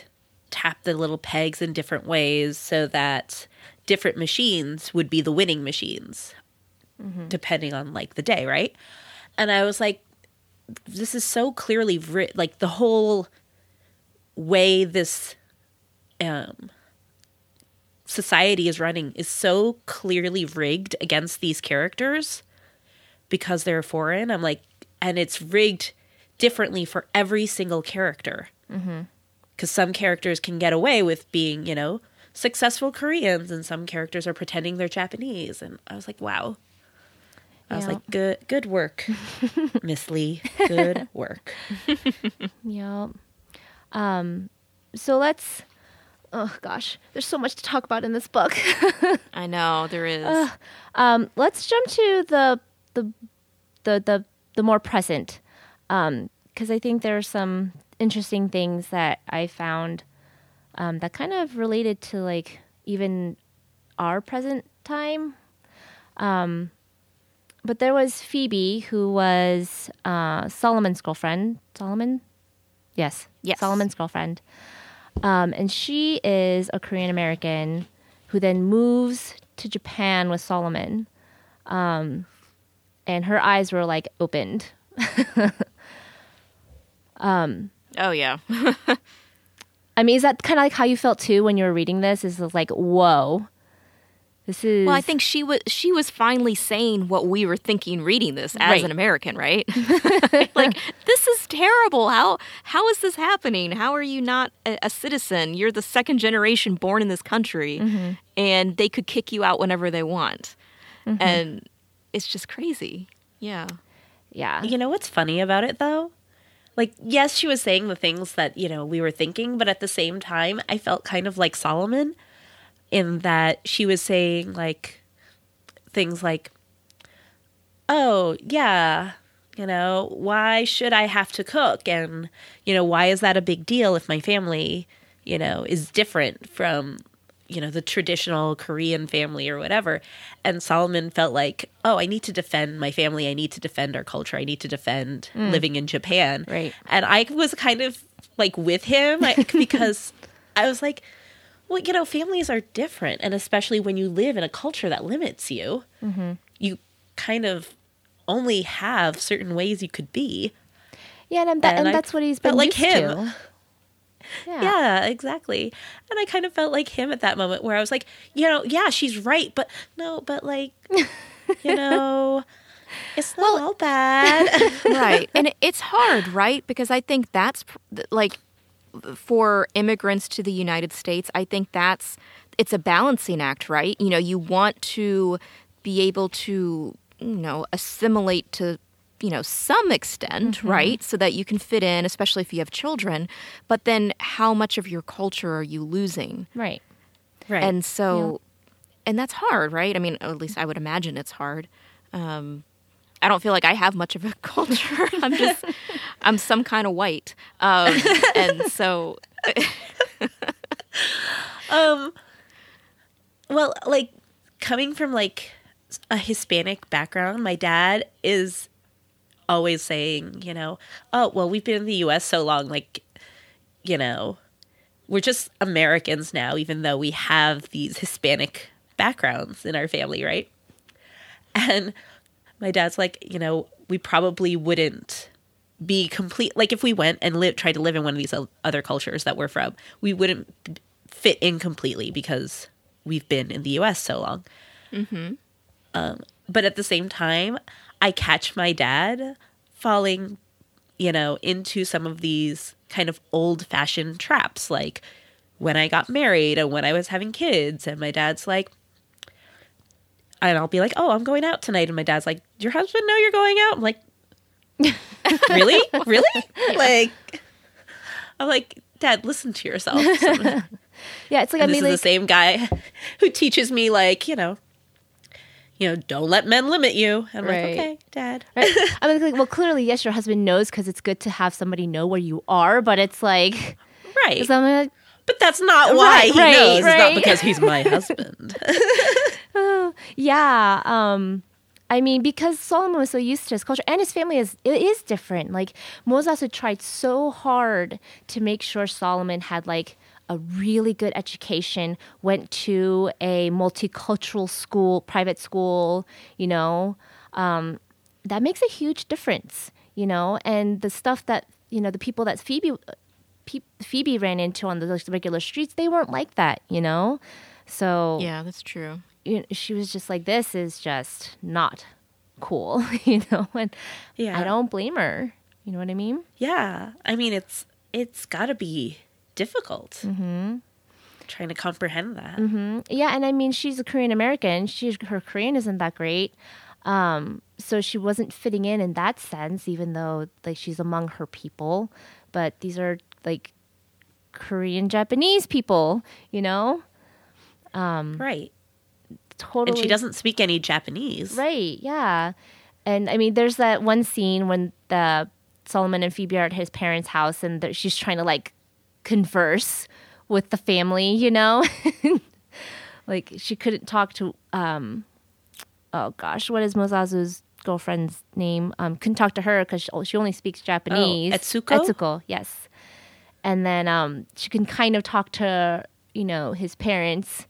tap the little pegs in different ways so that different machines would be the winning machines, depending on like the day, right? And I was like, this is so clearly ri- like the whole way this um society is running is so clearly rigged against these characters because they're foreign. I'm like, and it's rigged differently for every single character. Because some characters can get away with being, you know, successful Koreans, and some characters are pretending they're Japanese. And I was like, wow. I was Yeah. like, good, good work, [LAUGHS] Miss Lee. Good [LAUGHS] work. Yep. Um, so let's. Oh gosh, there's so much to talk about in this book. [LAUGHS] I know there is. um, let's jump to the the the the, the more present, because I think there are some interesting things that I found um, that kind of related to like even our present time. Um, but there was Phoebe, who was uh, Solomon's girlfriend. Solomon, yes, Yes. Solomon's girlfriend. Um, and she is a Korean American who then moves to Japan with Solomon. Um, and her eyes were like opened. [LAUGHS] oh yeah. [LAUGHS] I mean, is that kind of like how you felt too when you were reading this? Is like, whoa, this is. Well, I think she was she was finally saying what we were thinking reading this as Right. an American, right? [LAUGHS] [LAUGHS] like this is terrible. How how is this happening? How are you not a, a citizen? You're the second generation born in this country, Mm-hmm. and they could kick you out whenever they want, and it's just crazy. Yeah. yeah, You know what's funny about it though? Like, yes, she was saying the things that, you know, we were thinking, but at the same time, I felt kind of like Solomon in that she was saying, like, things like, oh, yeah, you know, why should I have to cook? And, you know, why is that a big deal if my family, you know, is different from, you know, the traditional Korean family or whatever? And Solomon felt like, oh, I need to defend my family. I need to defend our culture. I need to defend hmm. living in Japan. Right. And I was kind of like with him I, [LAUGHS] because I was like, well, you know, families are different. And especially when you live in a culture that limits you, mm-hmm. you kind of only have certain ways you could be. yeah, and, that, and and that's what he's been like him. to. Yeah. Yeah, exactly. And I kind of felt like him at that moment where I was like, you know, yeah, she's right, but no, but like, you [LAUGHS] know, it's not all bad. [LAUGHS] right and [LAUGHS] it's hard right because i think that's like for immigrants to the united states i think that's it's a balancing act right you know you want to be able to you know assimilate to you know some extent right so that you can fit in especially if you have children but then how much of your culture are you losing? Right. right. and so and that's hard right? I mean at least i would imagine it's hard. Um i don't feel like i have much of a [LAUGHS] culture. I'm just [LAUGHS] i'm some kind of white. Um and so [LAUGHS] um well, like coming from like a Hispanic background, my dad is always saying, you know, oh, well, we've been in the US so long like you know, we're just Americans now, even though we have these Hispanic backgrounds in our family, right? And my dad's like, you know, we probably wouldn't be complete. Like if we went and live, tried to live in one of these other cultures that we're from, we wouldn't fit in completely because we've been in the U.S. so long. Um, but at the same time, I catch my dad falling, you know, into some of these kind of old fashioned traps, like when I got married and when I was having kids, and my dad's like, and I'll be like, "Oh, I'm going out tonight," and my dad's like, "Your husband know you're going out?" I'm like, [LAUGHS] "Really, really?" Like, [LAUGHS] I'm like, "Dad, listen to yourself." [LAUGHS] Yeah, it's like And I this mean, is the same guy who teaches me, like, you know, you know, don't let men limit you. And I'm Right. like, okay, Dad. right? I mean, like, well, clearly, yes, your husband knows because it's good to have somebody know where you are, but it's like, Right. like, But that's not why Right, he knows. It's not because he's my [LAUGHS] husband. [LAUGHS] Yeah. Um, I mean, because Solomon was so used to his culture and his family is it is different. Like Mozasu had tried so hard to make sure Solomon had like a really good education, went to a multicultural school, private school, you know. Um, that makes a huge difference, you know, and the stuff that you know, the people that Phoebe Phoebe ran into on the regular streets, they weren't like that, you know. So Yeah, that's true. you know, she was just like, "This is just not cool," [LAUGHS] you know. And Yeah. I don't blame her. You know what I mean? yeah. I mean, it's it's got to be difficult mm-hmm. trying to comprehend that. Yeah, and I mean, she's a Korean American. She's her Korean isn't that great, um, so she wasn't fitting in in that sense. Even though like she's among her people, but these are like Korean Japanese people, you know. Right. Totally. And she doesn't speak any Japanese. Right, yeah. And I mean, there's that one scene when the Solomon and Phoebe are at his parents' house and she's trying to like converse with the family, you know? [LAUGHS] like she couldn't talk to um oh gosh, what is Mozasu's girlfriend's name? Um couldn't talk to her cuz she, she only speaks Japanese. Etsuko? Etsuko, yes. And then um she can kind of talk to, you know, his parents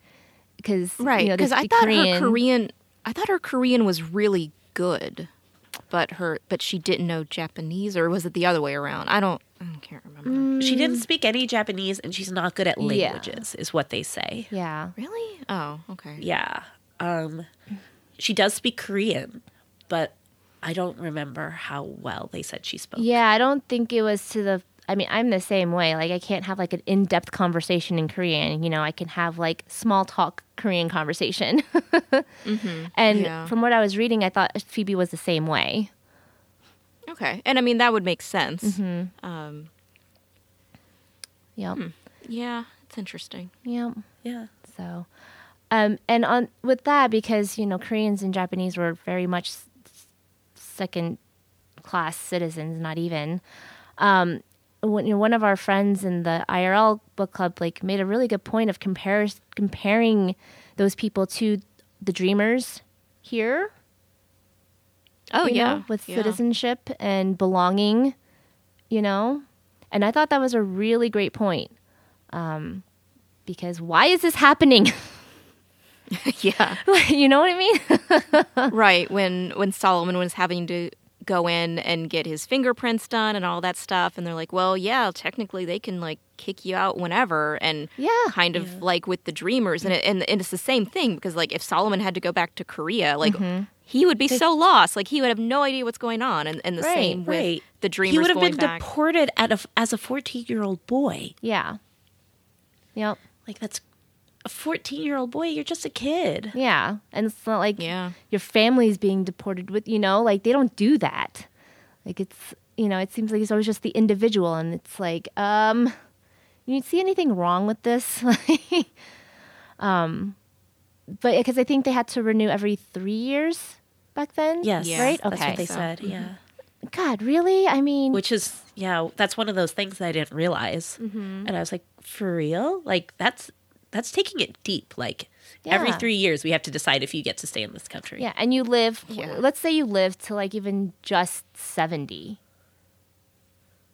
because Right, you know, because I thought Korean. her Korean, I thought her Korean was really good, but her, but she didn't know Japanese, or was it the other way around? I don't, I can't remember. She didn't speak any Japanese and she's not good at Mm. Yeah. languages, is what they say. Yeah. Really? Oh, okay. Yeah. Um, she does speak Korean, but I don't remember how well they said she spoke. Yeah, I don't think it was to the. I mean, I'm the same way. Like, I can't have like an in depth conversation in Korean. You know, I can have like small talk Korean conversation. [LAUGHS] And Yeah. from what I was reading, I thought Phoebe was the same way. Okay, and I mean that would make sense. Mm-hmm. Um, Yep. yeah, it's interesting. Yep. Yeah. So, um, and on with that, because you know Koreans and Japanese were very much second class citizens, not even. Um, you know, one of our friends in the IRL book club like made a really good point of compare comparing those people to the Dreamers here. Oh yeah, know, with yeah. citizenship and belonging, you know, and I thought that was a really great point. Um, because why is this happening? [LAUGHS] [LAUGHS] yeah, [LAUGHS] you know what I mean? right. When when Solomon was having to go in and get his fingerprints done and all that stuff, and they're like, well, yeah, technically they can like kick you out whenever, and Yeah. kind of like with the Dreamers, and it, and and it's the same thing because like if Solomon had to go back to Korea, like. Mm-hmm. He would be so lost, like he would have no idea what's going on, and, and the Right, same with Right. the Dreamers He would have going been back. deported at a, as a 14 year old boy. Yeah. Yep. Like, that's a 14 year old boy. You're just a kid. Yeah. And it's not like Yeah. your family's being deported with, you know, like they don't do that. Like it's, you know, it seems like it's always just the individual and it's like, um, you see anything wrong with this? [LAUGHS] um, but because I think they had to renew every three years back then. Yes. Yeah, Right? That's what they So, said. Yeah. God, really? I mean, Which is, yeah, that's one of those things that I didn't realize. Mm-hmm. And I was like, for real? Like, that's. That's taking it deep. Like every three years, we have to decide if you get to stay in this country. yeah. And you live, Yeah. let's say you live to like even just 70.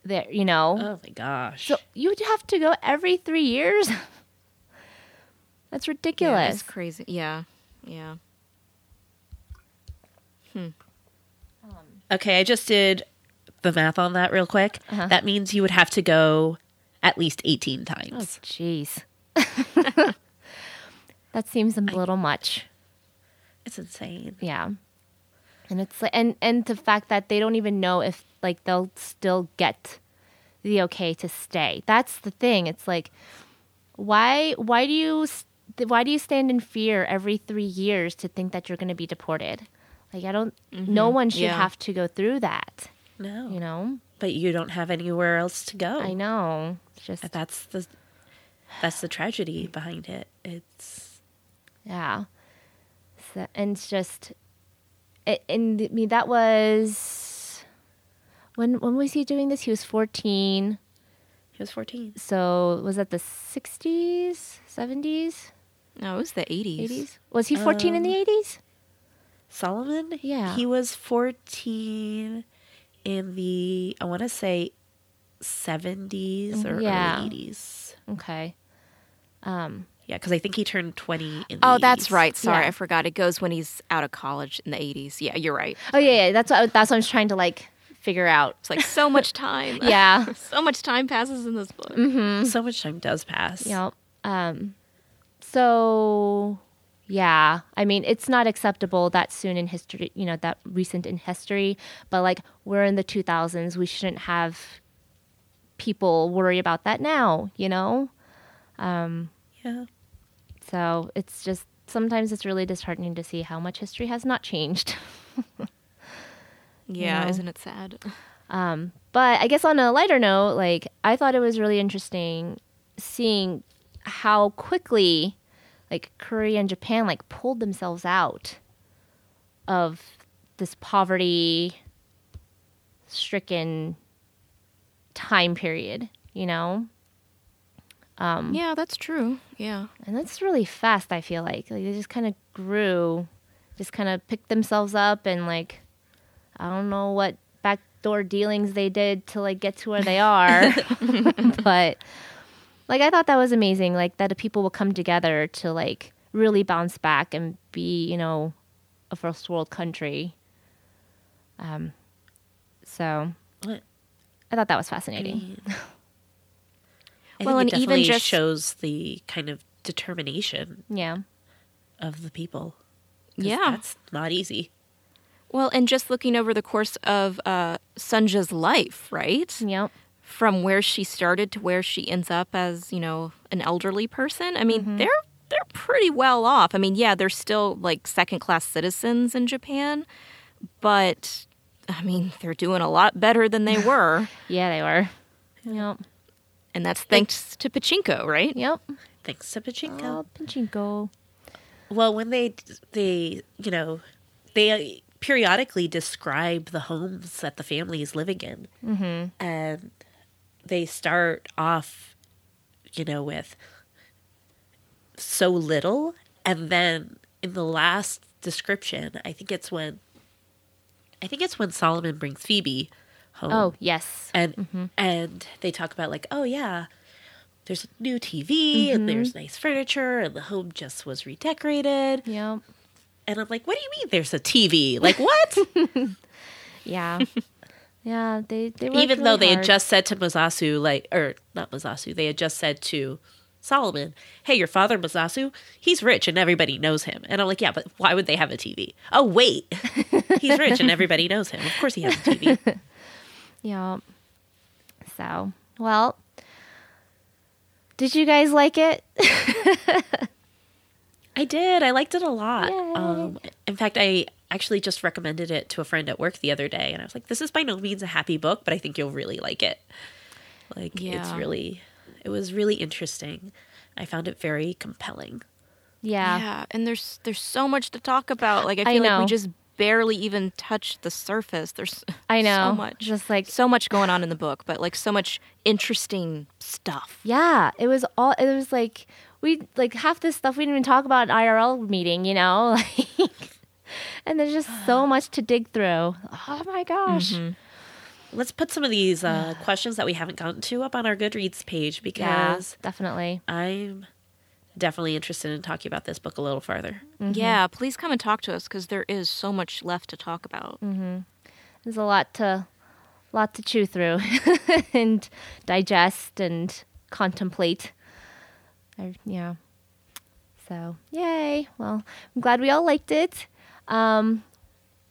there, you know. Oh my gosh. So you would have to go every three years. [LAUGHS] That's Yeah, ridiculous. it's crazy. Yeah, yeah. Hmm. okay, I just did the math on that real quick. Uh-huh. That means you would have to go at least 18 oh, times. jeez. [LAUGHS] that seems a little much. It's insane. Yeah. And it's like, and and the fact that they don't even know if like they'll still get the okay to stay. That's the thing. It's like, why why do you why do you stand in fear every three years to think that you're going to be deported? Like I don't. Mm-hmm. No one should Yeah. have to go through that. No. You know. But you don't have anywhere else to go. I know. It's just That's the that's the tragedy behind it. It's Yeah. So, and it's just, it, and I mean that was when when was he doing this? He was fourteen. he was 14. So was that the sixties, seventies, No, it was the eighties. eighties? Was he fourteen in the um, eighties? Solomon? Yeah. He was 14 in the I want to say 70s or Yeah. early 80s. Okay. Um. Yeah, cuz I think he turned 20 in the Oh, that's right. Sorry, Yeah. I forgot. It goes when he's out of college in the eighties. Yeah, you're right. Oh yeah, yeah. That's what that's what I was trying to like figure out. It's like so much time. [LAUGHS] Yeah. [LAUGHS] so much time passes in this book. So much time does pass. Yep. Um, so yeah, I mean, it's not acceptable that soon in history, you know, that recent in history, but like we're in the 2000s, we shouldn't have people worry about that now, you know? Yeah. So it's just sometimes it's really disheartening to see how much history has not changed. [LAUGHS] Yeah, know? isn't it sad? Um, but I guess on a lighter note, like I thought it was really interesting seeing how quickly like Korea and Japan like pulled themselves out of this poverty stricken time period, you know? Yeah, that's true. Yeah. And that's really fast, I feel like. Like they just kind of grew, just kind of picked themselves up and like I don't know what backdoor dealings they did to like get to where they are. [LAUGHS] [LAUGHS] but like I thought that was amazing like that the people will come together to like really bounce back and be, you know, a first world country. Um so? I thought that was fascinating. I Well, think and it even just- shows the kind of determination yeah. of the people. Yeah. That's not easy. Well, and just looking over the course of uh, Sunja's life, right? Yep. From where she started to where she ends up as, you know, an elderly person. I mean, they're they're pretty well off. I mean, yeah, they're still like second class citizens in Japan, but I mean, they're doing a lot better than they [LAUGHS] were, Yeah, they were. Yep. And that's thanks to Pachinko, right? Yep. Thanks to Pachinko. Oh, Pachinko. Well, when they they you know they periodically describe the homes that the family is living in, mm-hmm. and they start off, you know, with so little, and then in the last description, I think it's when, I think it's when Solomon brings Phoebe home. Oh, yes. and mm-hmm. and they talk about like oh yeah there's a new tv and mm-hmm. there's nice furniture and the home just was redecorated. Yep. and i'm like what do you mean there's a tv like what? [LAUGHS] Yeah. yeah, they they even though really they had just said to mozasu like or not mozasu they had just said to solomon hey your father mozasu he's rich and everybody knows him. And i'm like yeah but why would they have a tv oh wait. [LAUGHS] He's rich and everybody knows him. Of course he has a tv [LAUGHS] Yep. So, well, did you guys like it? [LAUGHS] I did. I liked it a lot. Yay. Um, in fact, I actually just recommended it to a friend at work the other day, and I was like, "This is by no means a happy book, but I think you'll really like it." Like, it's really, it was really interesting. I found it very compelling. Yeah. Yeah, and there's there's so much to talk about. Like I I feel like we just barely even touched the surface. There's [LAUGHS] I know. so much. Just like so much going on in the book, but like so much interesting stuff. yeah, it was all it was like we like half this stuff we didn't even talk about IRL meeting, you know? [LAUGHS] Like and there's just so [SIGHS] much to dig through. Oh my gosh. let's put some of these uh, [SIGHS] questions that we haven't gotten to up on our Goodreads page Yeah, because definitely. I'm definitely interested in talking about this book a little farther. Yeah, please come and talk to us because there is so much left to talk about. There's a lot to lot to chew through [LAUGHS] and digest and contemplate. I, yeah. So, yay. Well, I'm glad we all liked it. Um,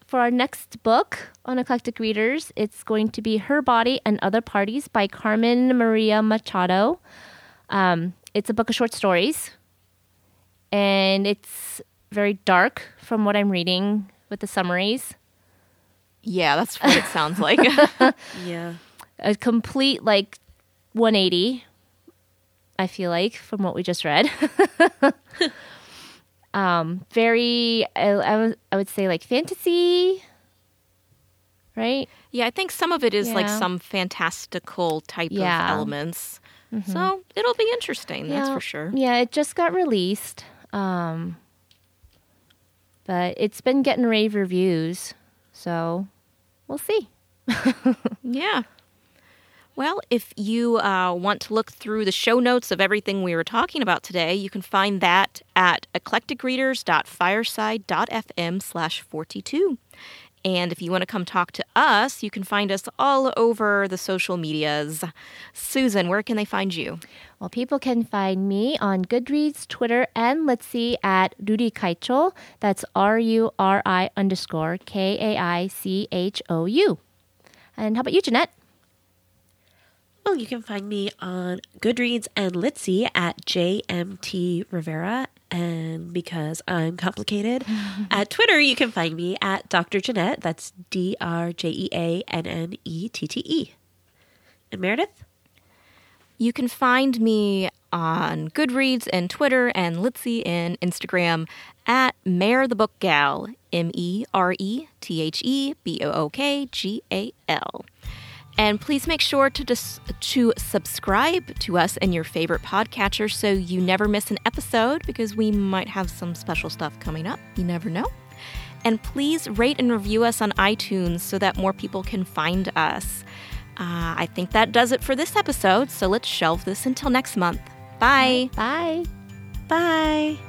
for our next book on Eclectic Readers, it's going to be Her Body and Other Parties by Carmen Maria Machado. Um, it's a book of short stories, and it's very dark from what I'm reading with the summaries. Yeah, that's what it sounds like. [LAUGHS] Yeah. a complete like 180 i feel like from what we just read [LAUGHS] um very I, I, would, I would say like fantasy right yeah, I think some of it is like some fantastical type Yeah. of elements. So it'll be interesting, that's for sure. yeah it just got released um but it's been getting rave reviews so we'll see [LAUGHS] Yeah. Well, if you uh, want to look through the show notes of everything we were talking about today, you can find that at eclecticreaders.fireside.fm slash 42. And if you want to come talk to us, you can find us all over the social medias. Susan, where can they find you? Well, people can find me on Goodreads, Twitter, and let's see at Ruri Kaichou. That's R U R I underscore K A I C H O U. And how about you, Jeanette? Well, you can find me on Goodreads and Litsy at JMT Rivera. And because I'm complicated, [LAUGHS] at Twitter, you can find me at Dr. Jeanette. That's D R J E A N N E T T E. And Meredith? You can find me on Goodreads and Twitter and Litsy and Instagram at Mare the Book Gal, M E R E T H E B O O K G A L. And please make sure to dis- to subscribe to us in your favorite podcatcher so you never miss an episode because we might have some special stuff coming up. You never know. And please rate and review us on iTunes so that more people can find us. Uh, I think that does it for this episode, so let's shelve this until next month. Bye. Bye. Bye.